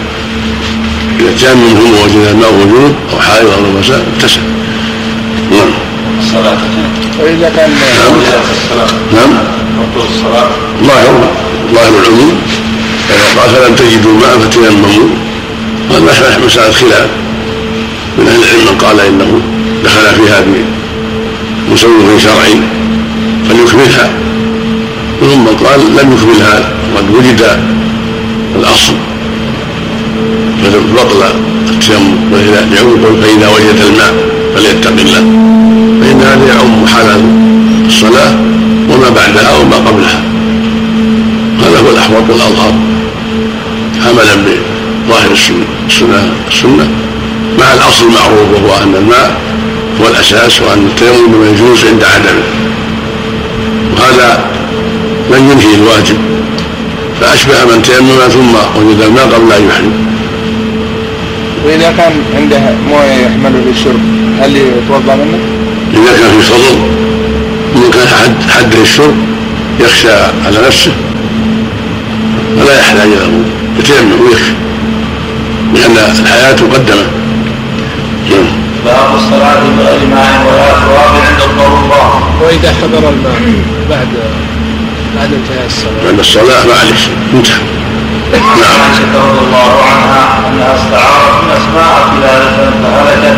إذا تيمم ثم وجد الماء موجود أو حائض أو نفساء اغتسل نعم. الصلاة. وإذا كان نعم. نعم. ظاهر ظاهر العموم. إذا قال فلم تجدوا ماء فتيمموا. هذا مسألة خلاف من أهل العلم من قال إنه دخل فيها بمسوغ شرعي فليكملها. ثم قال لم يكملها قد وجد الأصل. فبطل التيمم يعود فإذا وجد الماء فليتق الله. فإن هذا يعم حال الصلاة وما بعدها وما قبلها. هذا هو الأحوط والأظهر. عملا بظاهر السنة السنة السنة. مع الأصل المعروف وهو أن الماء هو الأساس وأن التيمم يجوز عند عدمه. وهذا لن ينهي الواجب فأشبه من تيمم ثم وجد الماء قبل أن يحرم وإذا كان عنده موية يحمله للشرب هل يتوضأ منه؟ إذا كان في فضل ومن كان حد حد للشرب يخشى على نفسه فلا يحتاج إلى الوضوء يتيمم ويكفي لأن الحياة مقدمة. نعم. باب الصلاة بغير ماء ولا تراب عند الضرورة وإذا حضر الماء بعد بعد انتهاء الصلاة. عند الصلاة معلش انتهى. نعم. عائشة رضي الله عنها أنها استعارت من أسماء قلادة فهلكت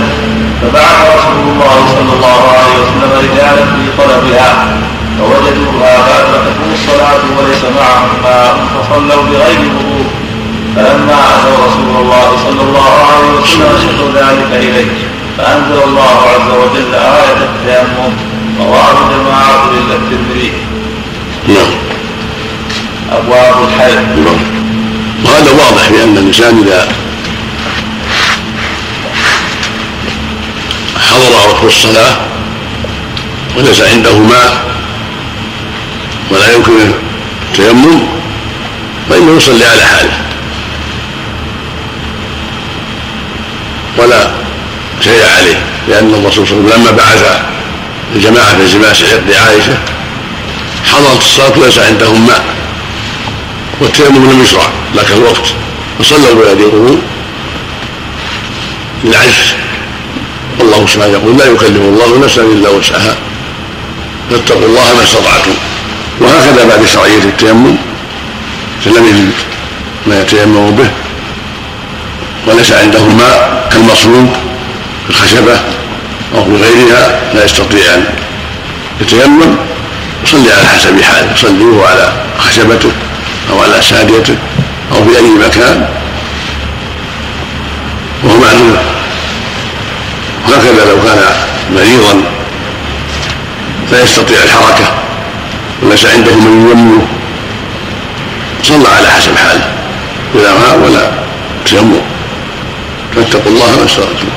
فبعث رسول الله صلى الله عليه وسلم رجالا في طلبها فوجدوها فأدركتهم الصلاة وليس معهم ماء فصلوا بغير وضوء. فلما أتوا رسول الله صلى الله عليه وسلم شكوا ذلك إليه فأنزل الله عز وجل آية التيمم رواه جماعة إلا الترمذي نعم. أبواب الحيض نعم. وهذا واضح بأن الإنسان إذا حضر وقت الصلاة وليس عنده ماء ولا يمكن التيمم فإنه يصلي على حاله. ولا شيء عليه لأن الرسول صلى الله عليه وسلم لما بعث الجماعة في عرض عائشة حضرت الصلاة وليس عندهم ماء. والتيمم لم يشرع لكن الوقت. بغير وضوء للعجز. والله سبحانه يقول لا يكلف الله نفسا إلا وسعها. فاتقوا الله ما استطعتم. وهكذا بعد شرعية التيمم فلم يجد ما يتيمم به وليس عنده ماء كالمصلوب في الخشبه أو بغيرها لا يستطيع أن يتيمم. يصلي على حسب حاله يصلي وهو على خشبته أو على ساديته أو في أي مكان. وهو معذور وهكذا لو كان مريضا لا يستطيع الحركة. وليس عنده من يمنه. صلى على حسب حاله بلا ماء ولا تيمم. فاتقوا الله ما استطعتم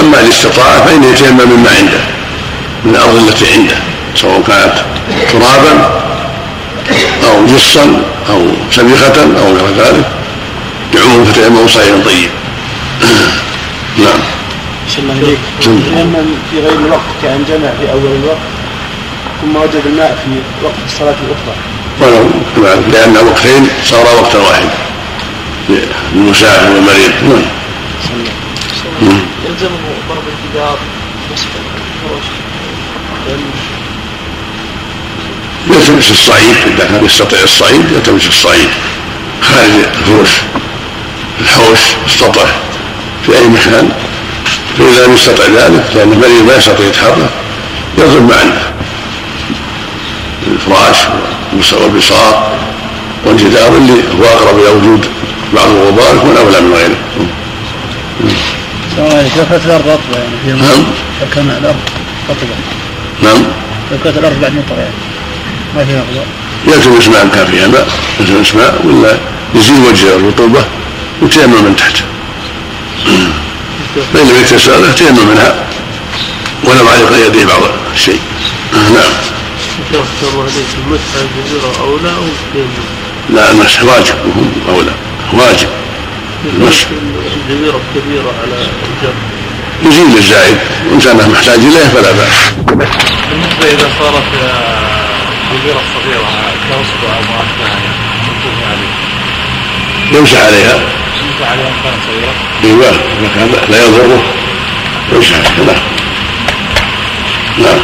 اما الاستطاعه فانه يتيمم مما عنده من الأرض التي عنده. سواء كانت ترابا أو جصا أو سبيخة أو غير ذلك بعموم فتيمم صعيدا طيب. نعم. الله عليك تيمم في غير الوقت كأن جمع في أول الوقت ثم وجد الماء في وقت الصلاة الأخرى. ولو لأن وقتين صار وقتا واحدا. للمسافر والمريض نعم. يلزمه ضرب الجدار مسح الفرش يلتمس الصعيد إذا كان يستطيع الصعيد يلتمس الصعيد. خارج الفرش الحوش السطح في أي مكان. فإذا لم يستطع ذلك لأن المريض ما يستطيع يتحرك يضرب ما عنده الفراش والبساط والجدار اللي هو أقرب إلى وجود بعض الغبار يكون أولى من غيره. لو كانت الأرض رطبه يعني. نعم. لو كان الأرض. رطبه نعم. لو كانت الأرض بعد مطر يعني ما فيها غبار يلتمس ماء كان فيها ماء يلتمس ماء ولا يزيل وجه الرطوبة وتيمم من تحت. فإن لم يتيسر له تيمم منها ولو علق يديه بعض الشيء. نعم. المسح الجزيرة أولى أو التيمم؟ لا المسح واجب وهم أولى. واجب. المسح. الجزيرة كبيرة على الجر يزيل الزائد وإن كان محتاج إليه فلا بأس. بالنسبة إذا صارت جزيرة صغيرة كوسط أو ما أشبه مكتوب عليه يمسح عليها. ينفع عليها كانت صغيرة أيوه اذا كان لا يضره. يمسح عليها نعم. نعم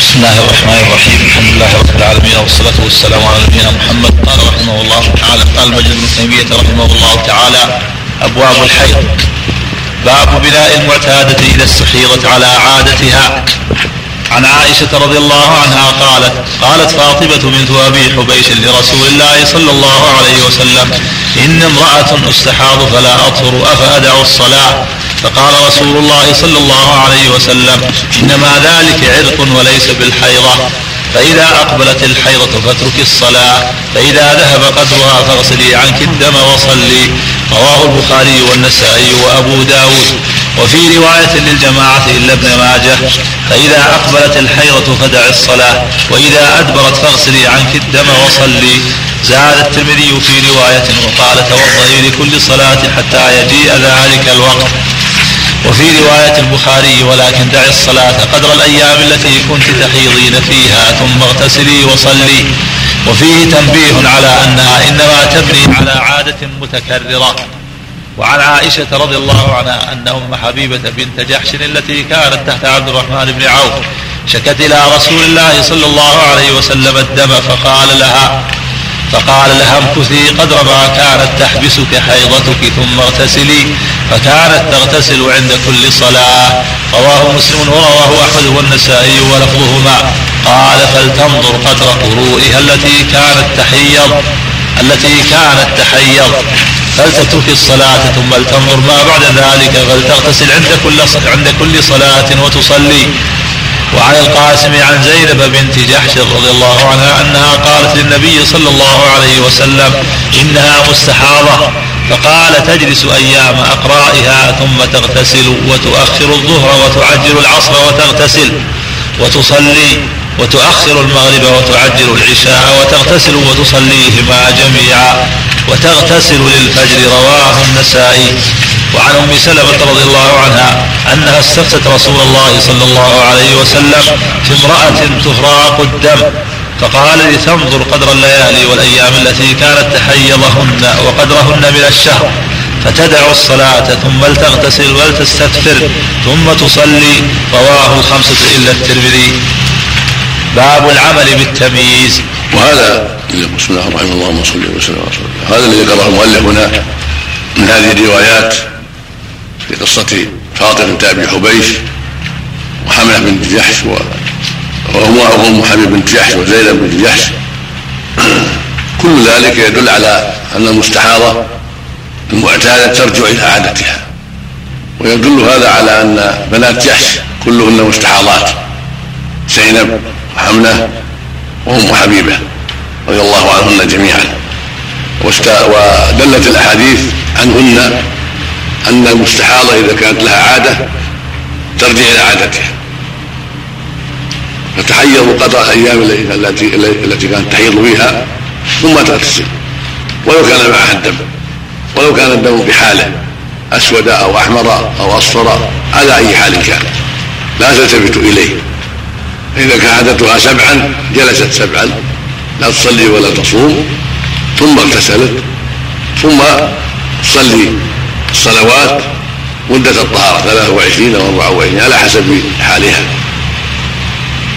بسم الله الرحمن الرحيم. الحمد لله رب العالمين والصلاة والسلام على نبينا محمد. قال رحمه الله تعالى قال مجد بن تيمية رحمه الله تعالى أبواب الحيض. باب بناء المعتادة إذا استحيضت على عادتها. عن عائشة رضي الله عنها قالت قالت فاطمة بنت أبي حبيش لرسول الله صلى الله عليه وسلم إن امرأة استحاض فلا أطهر أفأدع الصلاة. فقال رسول الله صلى الله عليه وسلم إنما ذلك عرق وليس بالحيضة. فإذا أقبلت الحيضة فاتركي الصلاة فإذا ذهب قدرها فاغسلي عنك الدم وصلي. رواه البخاري والنسائي وأبو داود. وفي رواية للجماعة إلا ابن ماجه فإذا أقبلت الحيضة فدع الصلاة وإذا أدبرت فاغسلي عنك الدم وصلي. زاد الترمذي في رواية وقال توضئي لكل صلاة حتى يجيء ذلك الوقت. وفي رواية البخاري ولكن دعي الصلاة قدر الأيام التي كنت تحيضين فيها ثم اغتسلي وصلي. وفيه تنبيه على أنها إنما تبني على عادة متكررة. وعن عائشة رضي الله عنها أن أم حبيبة بنت جحش التي كانت تحت عبد الرحمن بن عوف شكت إلى رسول الله صلى الله عليه وسلم الدم فقال لها فقال لها امكثي قدر ما كانت تحبسك حيضتك ثم اغتسلي. فكانت تغتسل عند كل صلاة. رواه مسلم ورواه أحمد والنسائي ولفظهما. قال فلتنظر قدر قروئها التي كانت تحيض. التي كانت تحيض. فلتترك الصلاة ثم لتنظر ما بعد ذلك. فلتغتسل عند كل عند كل صلاة وتصلي. وعن القاسم عن زينب بنت جحش رضي الله عنها أنها قالت للنبي صلى الله عليه وسلم إنها مستحاضة فقال تجلس أيام أقرائها ثم تغتسل وتؤخر الظهر وتعجل العصر وتغتسل وتصلي وتؤخر المغرب وتعجل العشاء وتغتسل وتصليهما جميعا. وتغتسل للفجر رواه النسائي. وعن أم سلمة رضي الله عنها أنها استفتت رسول الله صلى الله عليه وسلم في امرأة تفراق الدم فقال لتنظر قدر الليالي والأيام التي كانت تحيضهن وقدرهن من الشهر فتدع الصلاة ثم لتغتسل ولتستغفر ثم تصلي. رواه الخمسة إلا الترمذي. باب العمل بالتمييز. وهذا بسم الله الرحمن الرحيم. اللهم صل وسلم على رسول الله. هذا الذي ذكره المؤلف هنا من هذه الروايات في قصة فاطمة بنت أبي حبيش وحملة بنت جحش وأم حبيب بنت جحش وزينب بنت جحش. كل ذلك يدل على أن المستحاضة المعتادة ترجع إلى عادتها. ويدل هذا على أن بنات جحش كلهن مستحاضات. زينب وحمنة وأم حبيبة رضي الله عنهن جميعا. ودلت الأحاديث عنهن أن المستحاضة إذا كانت لها عادة ترجع إلى عادتها. فتحيض قدر الأيام التي التي كانت تحيض فيها ثم تغتسل. ولو كان معها الدم. ولو كان الدم بحاله أسود أو أحمر أو أصفر على أي حال كان. لا تلتفت إليه. فإذا كان عادتها سبعا جلست سبعا. لا تصلي ولا تصوم. ثم اغتسلت. ثم تصلي الصلوات. مدة الطهارة 23 أو 24 على حسب حالها.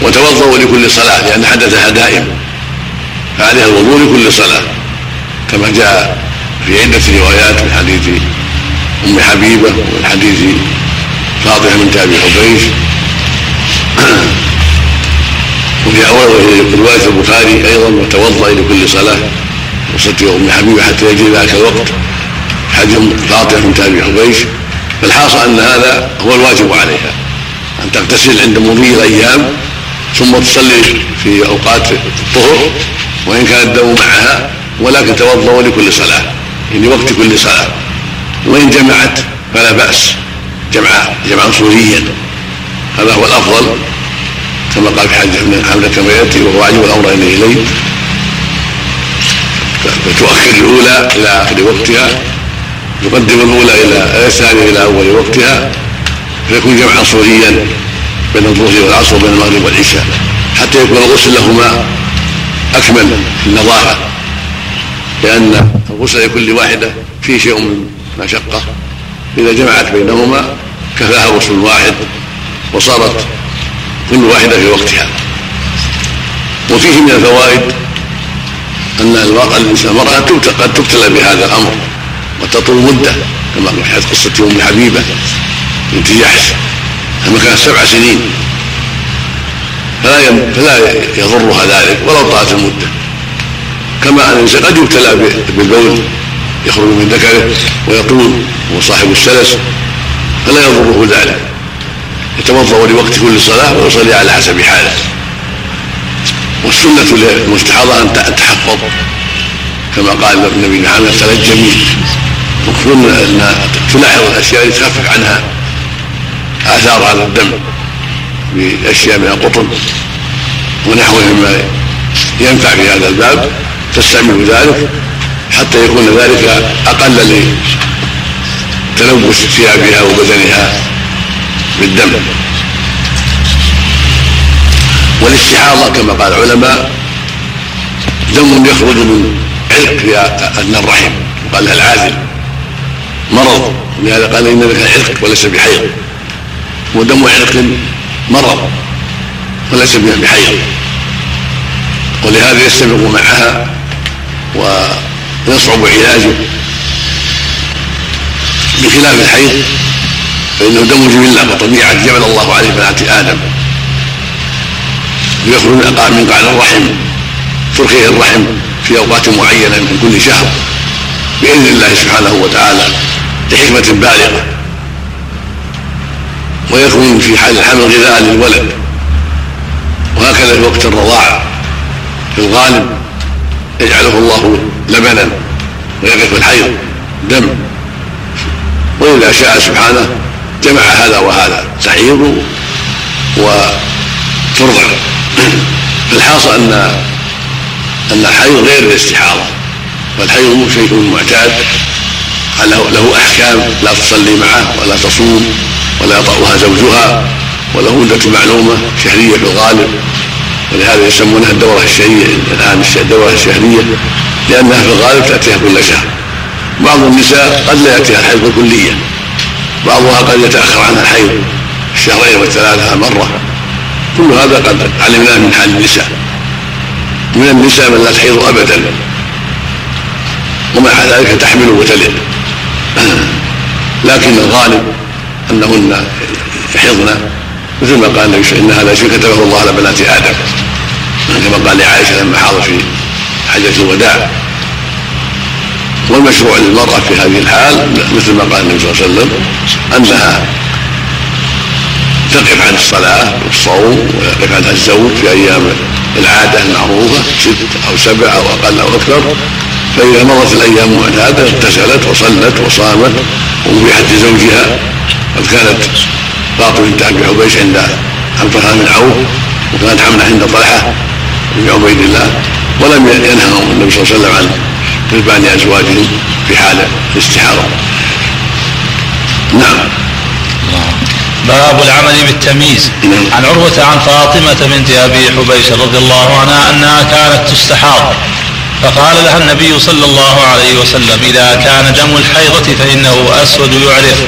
وتوضأوا لكل صلاة لأن حدثها دائم. فعليها الوضوء لكل صلاة. كما جاء في عدة روايات من حديث أم حبيبة ومن حديث فاطمة بنت أبي حبيش وفي رواية البخاري أيضا وتوضأ لكل صلاة. وصلت أم حبيبة حتى يجري ذاك الوقت. حديث فاطمة بنت أبي حبيش. فالحاصل أن هذا هو الواجب عليها. أن تغتسل عند مضي الأيام ثم تصلي في أوقات الطهر وإن كان الدم معها ولكن توضأ لكل صلاة. يعني وقت كل صلاة. وإن جمعت فلا بأس. جمع جمعا صوريا. هذا هو الأفضل. كما قال في حديث حمزة كما يأتي وهو عجب الأمر إليه فتؤخر الأولى إلى آخر وقتها تقدم الأولى إلى الثانية إلى أول وقتها فيكون جمعا صوريا بين الظهر والعصر وبين المغرب والعشاء حتى يكون الغسل لهما أكمل في النظافة. لأن الغسل لكل واحدة فيه شيء من مشقة إذا جمعت بينهما كفاها غسل واحد وصارت كل واحدة في وقتها. وفيه من الفوائد أن المرأة الإنسان المرأة قد تبتلى بهذا الأمر وتطول مدة كما في حديث قصة أم حبيبة بنت جحش لما كانت سبع سنين. فلا فلا يضرها ذلك ولو طالت المدة. كما أن الإنسان قد يبتلى بالبول يخرج من ذكره ويطول وهو صاحب السلس فلا يضره ذلك. يتوضأ لوقت كل صلاة ويصلي على حسب حاله. والسنة للمستحاضه أن تتحفظ كما قال النبي محمد تلجمي المفروض أن تلاحظ الأشياء التي تخفف عنها. آثار هذا الدم بأشياء من القطن ونحوه مما ينفع في هذا الباب. تستعمل ذلك حتى يكون ذلك أقل لتلوث ثيابها وبدنها. بالدم. والاستحاضة كما قال العلماء دم يخرج من علق في ادنى الرحم. وقال لها العادل مرض. ولهذا قال إن لك علق وليس بحيض. ودم علق مرض وليس بحيض. ولهذا يستمر معها ويصعب علاجه بخلاف الحيض. فإنه دم جبلة وطبيعة جبل الله عليه بنات آدم. ويخرج من قعر الرحم ترخيه الرحم في أوقات معينة من كل شهر بإذن الله سبحانه وتعالى لحكمة بالغة. ويكون في حال الحمل غذاء للولد. وهكذا في وقت الرضاعة في الغالب يجعله الله لبنا ويقف الحيض دم. وإذا شاء سبحانه جمع هذا وهذا تحيض وترضع فالحاصل ان أن الحيض غير الاستحاضه فالحيض شيء معتاد. له أحكام لا تصلي معه ولا تصوم ولا يطأها زوجها وله مدة معلومة شهرية في الغالب. ولهذا يسمونها الدورة الشهرية الآن الدورة الشهرية لأنها في الغالب تأتيها كل شهر. بعض النساء قد لا يأتيها الحيض كليا. بعضها قد يتأخر عنها الحيض الشهرين والثلاثة مرة. كل هذا قد علمناه من حال النساء. من النساء من لا تحيض أبدا. ومع ذلك تحمل وتلد. لكن الغالب أنهن يحضن مثل ما قال ان هذا شيء كتبه الله على بنات آدم. كما قال لعائشة لما حاضر في حجة الوداع. والمشروع للمرأة في هذه الحال مثل ما قال النبي صلى الله عليه وسلم أنها تقف عن الصلاة والصوم ويقف عنها الزوج في أيام العادة المعروفه ست أو سبع أو أقل أو أكثر. فإذا مرت الأيام المعتادة اغتسلت وصلت وصامت وابيحت لزوجها. قد كانت فاطمة بنت ابي حبيش عند عبد بن عوف وكانت حملة عند طلحة بن عبيد الله ولم ينههم النبي صلى الله عليه وسلم عن غلبان ازواجهم في حال الاستحاضه نعم. باب العمل بالتمييز. عن عروة عن فاطمة بنت أبي حبيش رضي الله عنها أنها كانت تستحاض. فقال لها النبي صلى الله عليه وسلم إذا كان دم الحيضة فإنه أسود يعرف.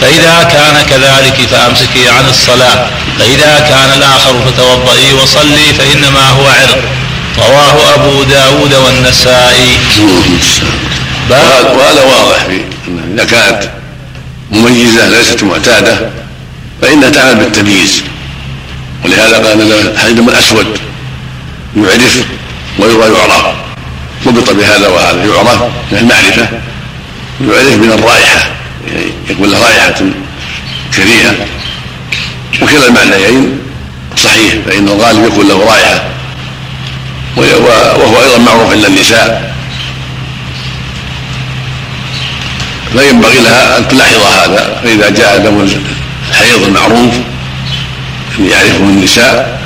فإذا كان كذلك فأمسكي عن الصلاة. فإذا كان الآخر فتوضئي وصلي فإنما هو عرق. رواه أبو داود والنسائي. وهذا واضح إذا كانت مميزة ليست معتادة فإنها تعمل بالتمييز. ولهذا قال الدم الأسود يعرف ويرى ضبط بهذا وهذا. يعرف من المعرفة يعرف من الرائحة. يعني يكون له رائحة كريهة. وكلا المعنيين صحيح فإن الغالب يكون له رائحة وهو أيضا معروف عند النساء. فينبغي لها أن تلاحظ هذا. فإذا جاء دم الحيض المعروف يعرفه النساء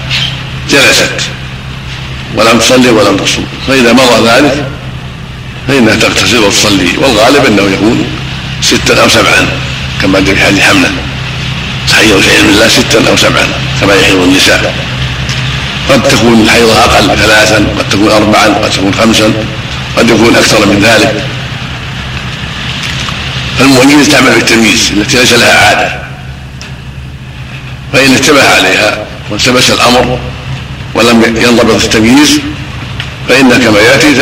جلست ولم تصلي ولم تصوم. فإذا مضى ذلك فإنها تغتسل وتصلي. والغالب أنه يكون ستا أو سبعا كما جاء في حديث حملة تحيض في علم الله ستا أو سبعا كما يحيض النساء. قد تكون حيضها أقل ثلاثا قد تكون أربعا قد تكون خمسا قد يكون أكثر من ذلك. فالمؤمنين تعمل بالتمييز التي ليس لها عادة. فإن اشتبه عليها والتبس الأمر ولم ينضبط التمييز فإن كما يأتي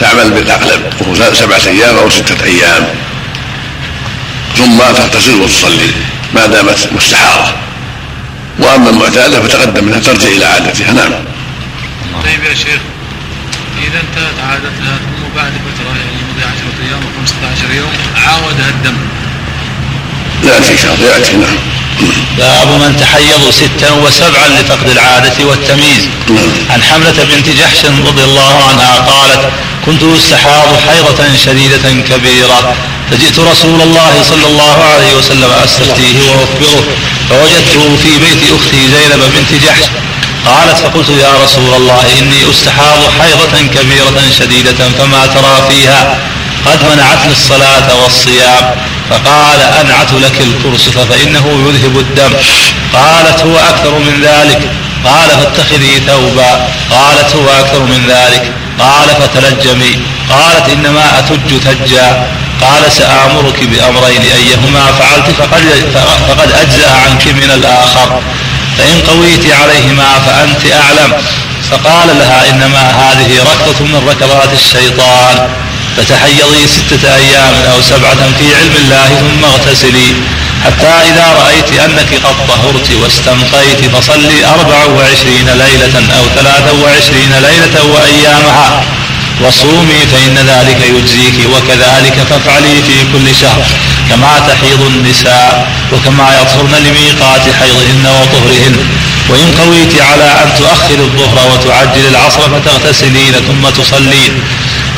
تعمل بالأغلب وهو سبعة أيام أو ستة أيام. ثم تغتسل وتصلي ما دامت مستحارة وأما المعتادة فتقدم أنها ترجع إلى عادتها. نعم. طيب يا شيخ إذا انتهت عادتها ثم بعد فترة يعني مضي 10 أيام أو 15 يوم عاودها الدم. شاء الله يأتي نعم. باب من تحيض ستا وسبعا لفقد العادة والتمييز. عن حملة بنت جحش رضي الله عنها قالت كنت أستحاض حيضة شديدة كبيرة فجئت رسول الله صلى الله عليه وسلم أستفتيه وأخبره فوجدته في بيت أختي زينب بنت جحش قالت فقلت يا رسول الله إني أستحاض حيضة كبيرة شديدة فما ترى فيها. قد منعتني الصلاة والصيام. فقال أنعت لك الكرسف فإنه يذهب الدم. قالت هو أكثر من ذلك. قال فاتخذي ثوبا. قالت هو أكثر من ذلك. قال فتلجمي. قالت إنما أتج تجا. قال سآمرك بأمرين أيهما فعلت فقد, فقد أجزأ عنك من الآخر. فإن قويت عليهما فأنت أعلم. فقال لها إنما هذه ركضة من ركضات الشيطان فتحيضي ستة أيام أو سبعة في علم الله ثم اغتسلي حتى إذا رأيت أنك قد طهرت واستنقيت فصلي أربع وعشرين ليلة أو ثلاثا وعشرين ليلة وأيامها. وصومي فإن ذلك يجزيك وكذلك فافعلي في كل شهر كما تحيض النساء وكما يطهرن لميقات حيضهن وطهرهن. وإن قويت على أن تؤخر الظهر وتعجل العصر فتغتسلين ثم تصلين.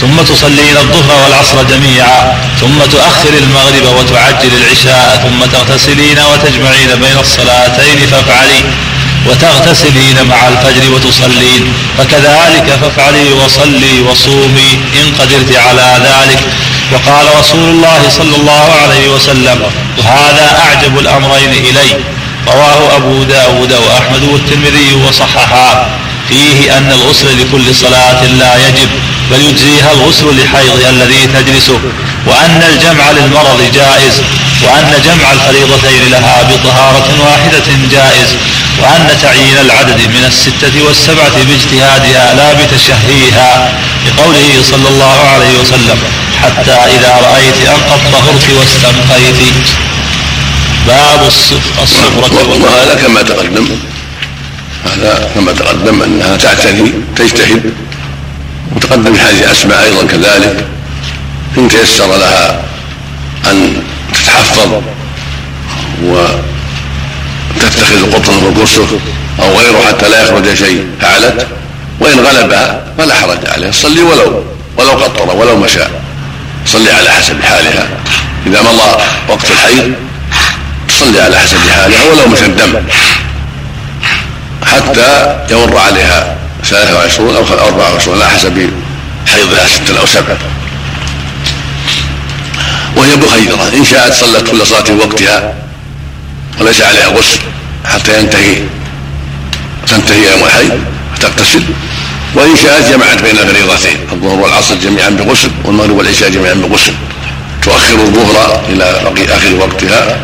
ثم تصلين الظهر والعصر جميعا. ثم تؤخر المغرب وتعجل العشاء ثم تغتسلين وتجمعين بين الصلاتين فافعلي. وتغتسلين مع الفجر وتصلين فكذلك فافعلي وصلي وصومي إن قدرت على ذلك. وقال رسول الله صلى الله عليه وسلم وهذا أعجب الأمرين إلي. رواه أبو داود وأحمد والترمذي وصححا فيه أن الغسل لكل صلاة لا يجب بل يجزيها الغسل لحيضها الذي تجلسه. وأن الجمع للمرض جائز وأن جمع الفريضتين لها بطهارة واحدة جائز. وأن تعيين العدد من الستة والسبعة باجتهادها لا بتشهيها لقوله صلى الله عليه وسلم حتى إذا رأيت أن قد طهرت واستنقيت. باب الصف- الصفرة وهذا كما تقدم. هذا كما تقدم أنها تعتني تجتهد. وتقدم حديث اسماء أيضا كذلك. إن تيسر لها أن تتحفظ وتتخذ قطنا والقصر أو غيره حتى لا يخرج شيء فعلت؟ وإن غلبها فلا حرج عليها تصلي ولو ولو قطر ولو مشى تصلي على حسب حالها. إذا مضى وقت الحيض تصلي على حسب حالها ولو مشى الدم. حتى يمر عليها 23 أو 24 على حسب حيضها ستة أو سبعة وهي بخيرة. إن شاءت صلت كل صلاة في وقتها. وليس عليها غسل حتى ينتهي تنتهي يوم الحيض تغتسل وإن شاءت جمعت بين الفريضتين. الظهر والعصر جميعا بغسل والمغرب والعشاء جميعا بغسل تؤخر الظهر إلى آخر وقتها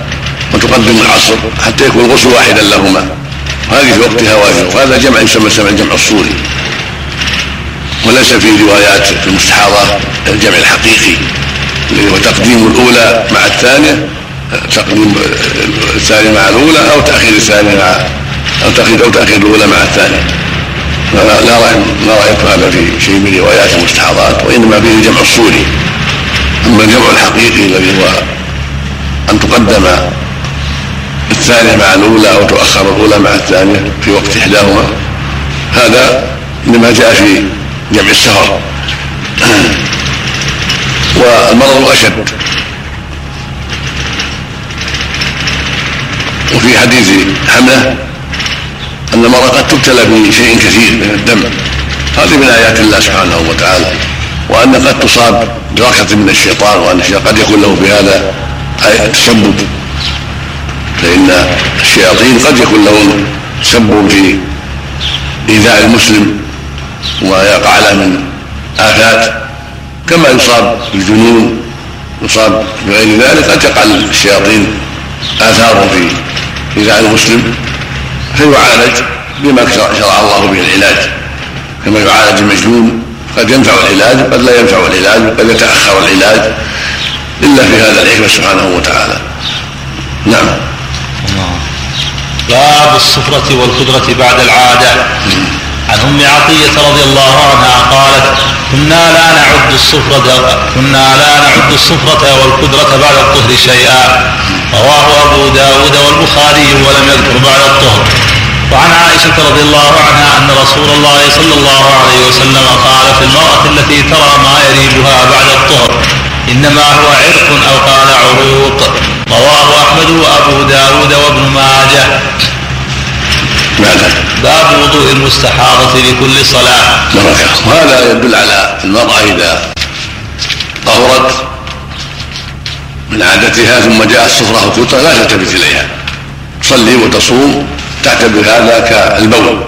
وتقدم العصر حتى يكون الغسل واحدا لهما. هذه في وقتها واجب. وهذا جمع يسمى سمع الجمع الصوري وليس في روايات في المستحاضة الجمع الحقيقي. اللي هو تقديم الأولى مع الثانية تقديم الثانية مع الأولى أو تأخير الثانية مع أو تأخير أو تأخير الأولى مع الثانية. لا لا رأي ما رأيت هذا في شيء من روايات المستحاضات وإنما فيه الجمع الصوري. أما الجمع الحقيقي الذي هو أن تقدم الثانية مع الأولى أو تؤخر الأولى مع الثانية في وقت إحداهما هذا إنما جاء في جمع السفر والمرض أشد وفي حديث حملة أن المرأة قد تبتلى بشيء كثير من الدم. هذه من آيات الله سبحانه وتعالى. وأن قد تصاب بركة من الشيطان وأن الشيطان قد يكون له في هذا تسبب. فإن الشياطين قد يكون لهم تسبب في إيذاء المسلم ويقع له من آفات. كما يصاب بالجنون يصاب بغير ذلك قد تقع للشياطين آثار في إيذاء المسلم فيعالج بما شرع الله به العلاج. كما يعالج المجنون قد ينفع العلاج قد لا ينفع العلاج قد يتأخر العلاج. إلا في هذا الحكمة سبحانه وتعالى. نعم. باب الصفرة والخضرة بعد العادة. عن أم عطية رضي الله عنها قالت كنا لا نعد الصفرة كنا لا نعد الصفرة والخضرة بعد الطهر شيئا. رواه أبو داود والبخاري ولم يذكر بعد الطهر. وعن عائشة رضي الله عنها أن رسول الله صلى الله عليه وسلم قال في المرأة التي ترى ما يريبها بعد الطهر إنما هو عرق أو قال عروق. رواه أحمد وأبو داود وابن ماجه. باب وضوء المستحاضة لكل صلاة. وهذا يدل على المرأة إذا طهرت من عادتها ثم جاءت صفرة كترة لا تلتفت إليها. تصلي وتصوم تعتبر هذا كالبول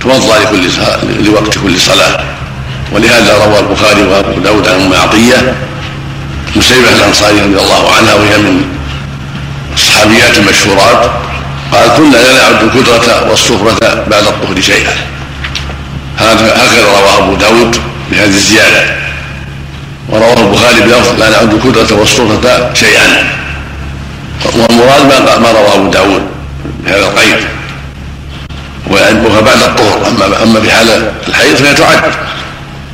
توضأ لكل لوقت كل صلاة. ولهذا روى البخاري وأبو داود عن أم عطية مسيبة الأنصاري رضي الله عنها وهي من الصحابيات المشهورات. قال كنا لا نعد الكدرة والصفرة بعد الطهر شيئا. هكذا رواه أبو داود بهذه الزيادة. ورواه البخاري بلفظ لا نعد الكدرة والصفرة شيئا. والمراد ما رواه أبو داود بهذا القيد. ويعدها بعد الطهر. اما أما في حال الحيض فهي تعد.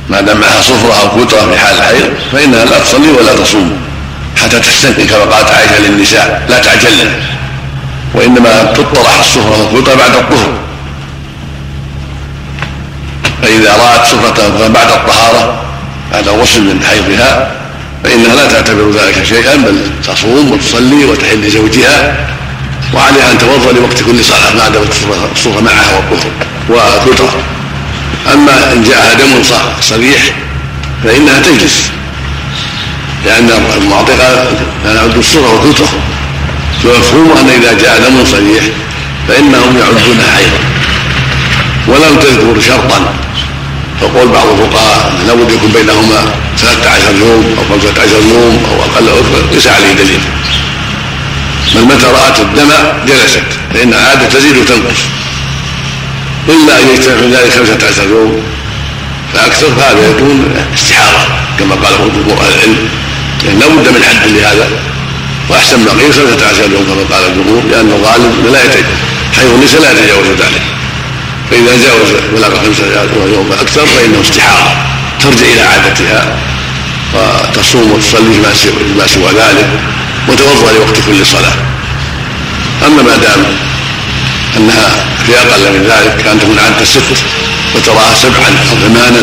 ما دام معها صفرة أو كترة في حال الحيض فإنها لا تصلي ولا تصوم. حتى تستثني كما قالت عائشة للنساء. لا تعجلن. وإنما تطرح الصفرة والكترة بعد الطهر. فإذا رأت صفرة بعد الطهارة بعد الغسل من حيضها فإنها لا تعتبر ذلك شيئا بل تصوم وتصلي وتحل لزوجها وعليها أن توضأ لوقت كل صلاة ما دامت الصفرة معها والطهر والكترة أما إن جاءها دم صريح فإنها تجلس لأن المعطي قال لا نعد الصفرة والكترة ومفهوم أن إذا جاء دم صريح فإنهم يعدونها حيضا ولم تذكر شرطا. فقول بعض الفقهاء لابد يكون بينهما 13 يوم أو 15 يوم أو أقل ليس عليه دليل. بل متى رأت الدم جلست فإن عادة تزيد وتنقص. إلا أن يجتمع في ذلك خمسة عشر يوم فأكثر فهذا يكون استحارة كما قال بعض أهل العلم لأن لا بد من حد لهذا. وأحسن ما قيل 15 يوم كما قال الجمهور لأن الغالب لا يتجاوز حيث النساء لا يتجاوز ذلك. فإذا جاوز بلغ 15 يوم أكثر فإنه استحاضه ترجع إلى عادتها وتصوم وتصلي ما سوى ذلك وتوضأ لوقت كل صلاة. أما ما دام أنها في أقل من ذلك كان تكون عادة ست وتراها سبعا أو ثمانا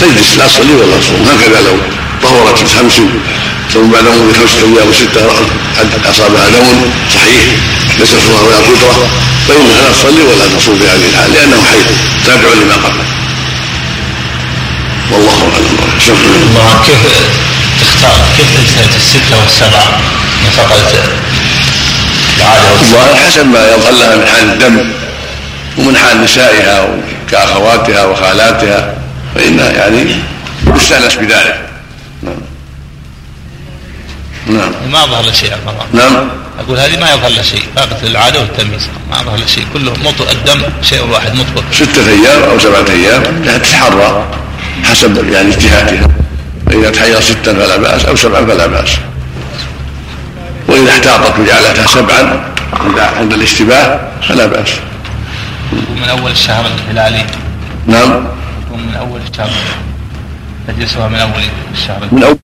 تجلس لا تصلي ولا تصوم. هكذا لو طهرت خمس ثم بعد مرور خمسة أيام وستة أصابها نوم صحيح. ليس فيها ولا قدرة فإنها لا تصلي ولا تصوم في هذه الحال لأنه حيض تابع لما قبله والله أعلم. الله كيف تختار؟ كيف تجتهد الستة والسبعة من فقدت العادة الظاهر حسب ما يظهر لها من حال الدم ومن حال نسائها كأخواتها وخالاتها فإنها يعني يستأنس بذلك. نعم. ما ظهر له شيء المرأة نعم. أقول هذه ما يظهر له شيء. فاقت العادة والتمييز. ما ظهر له شيء. كله مطلق. الدم شيء واحد مطلق. ستة أيام أو سبعة أيام. تتحرى حسب يعني اجتهادها. فإذا تحير ستا فلا بأس أو سبعا فلا بأس. وإذا احتاطت وجعلتها سبعا عند الاشتباه فلا بأس. ومن أول الشهر الهلالي. نعم. ومن أول الشهر. تجلسها من أول الشهر. من أول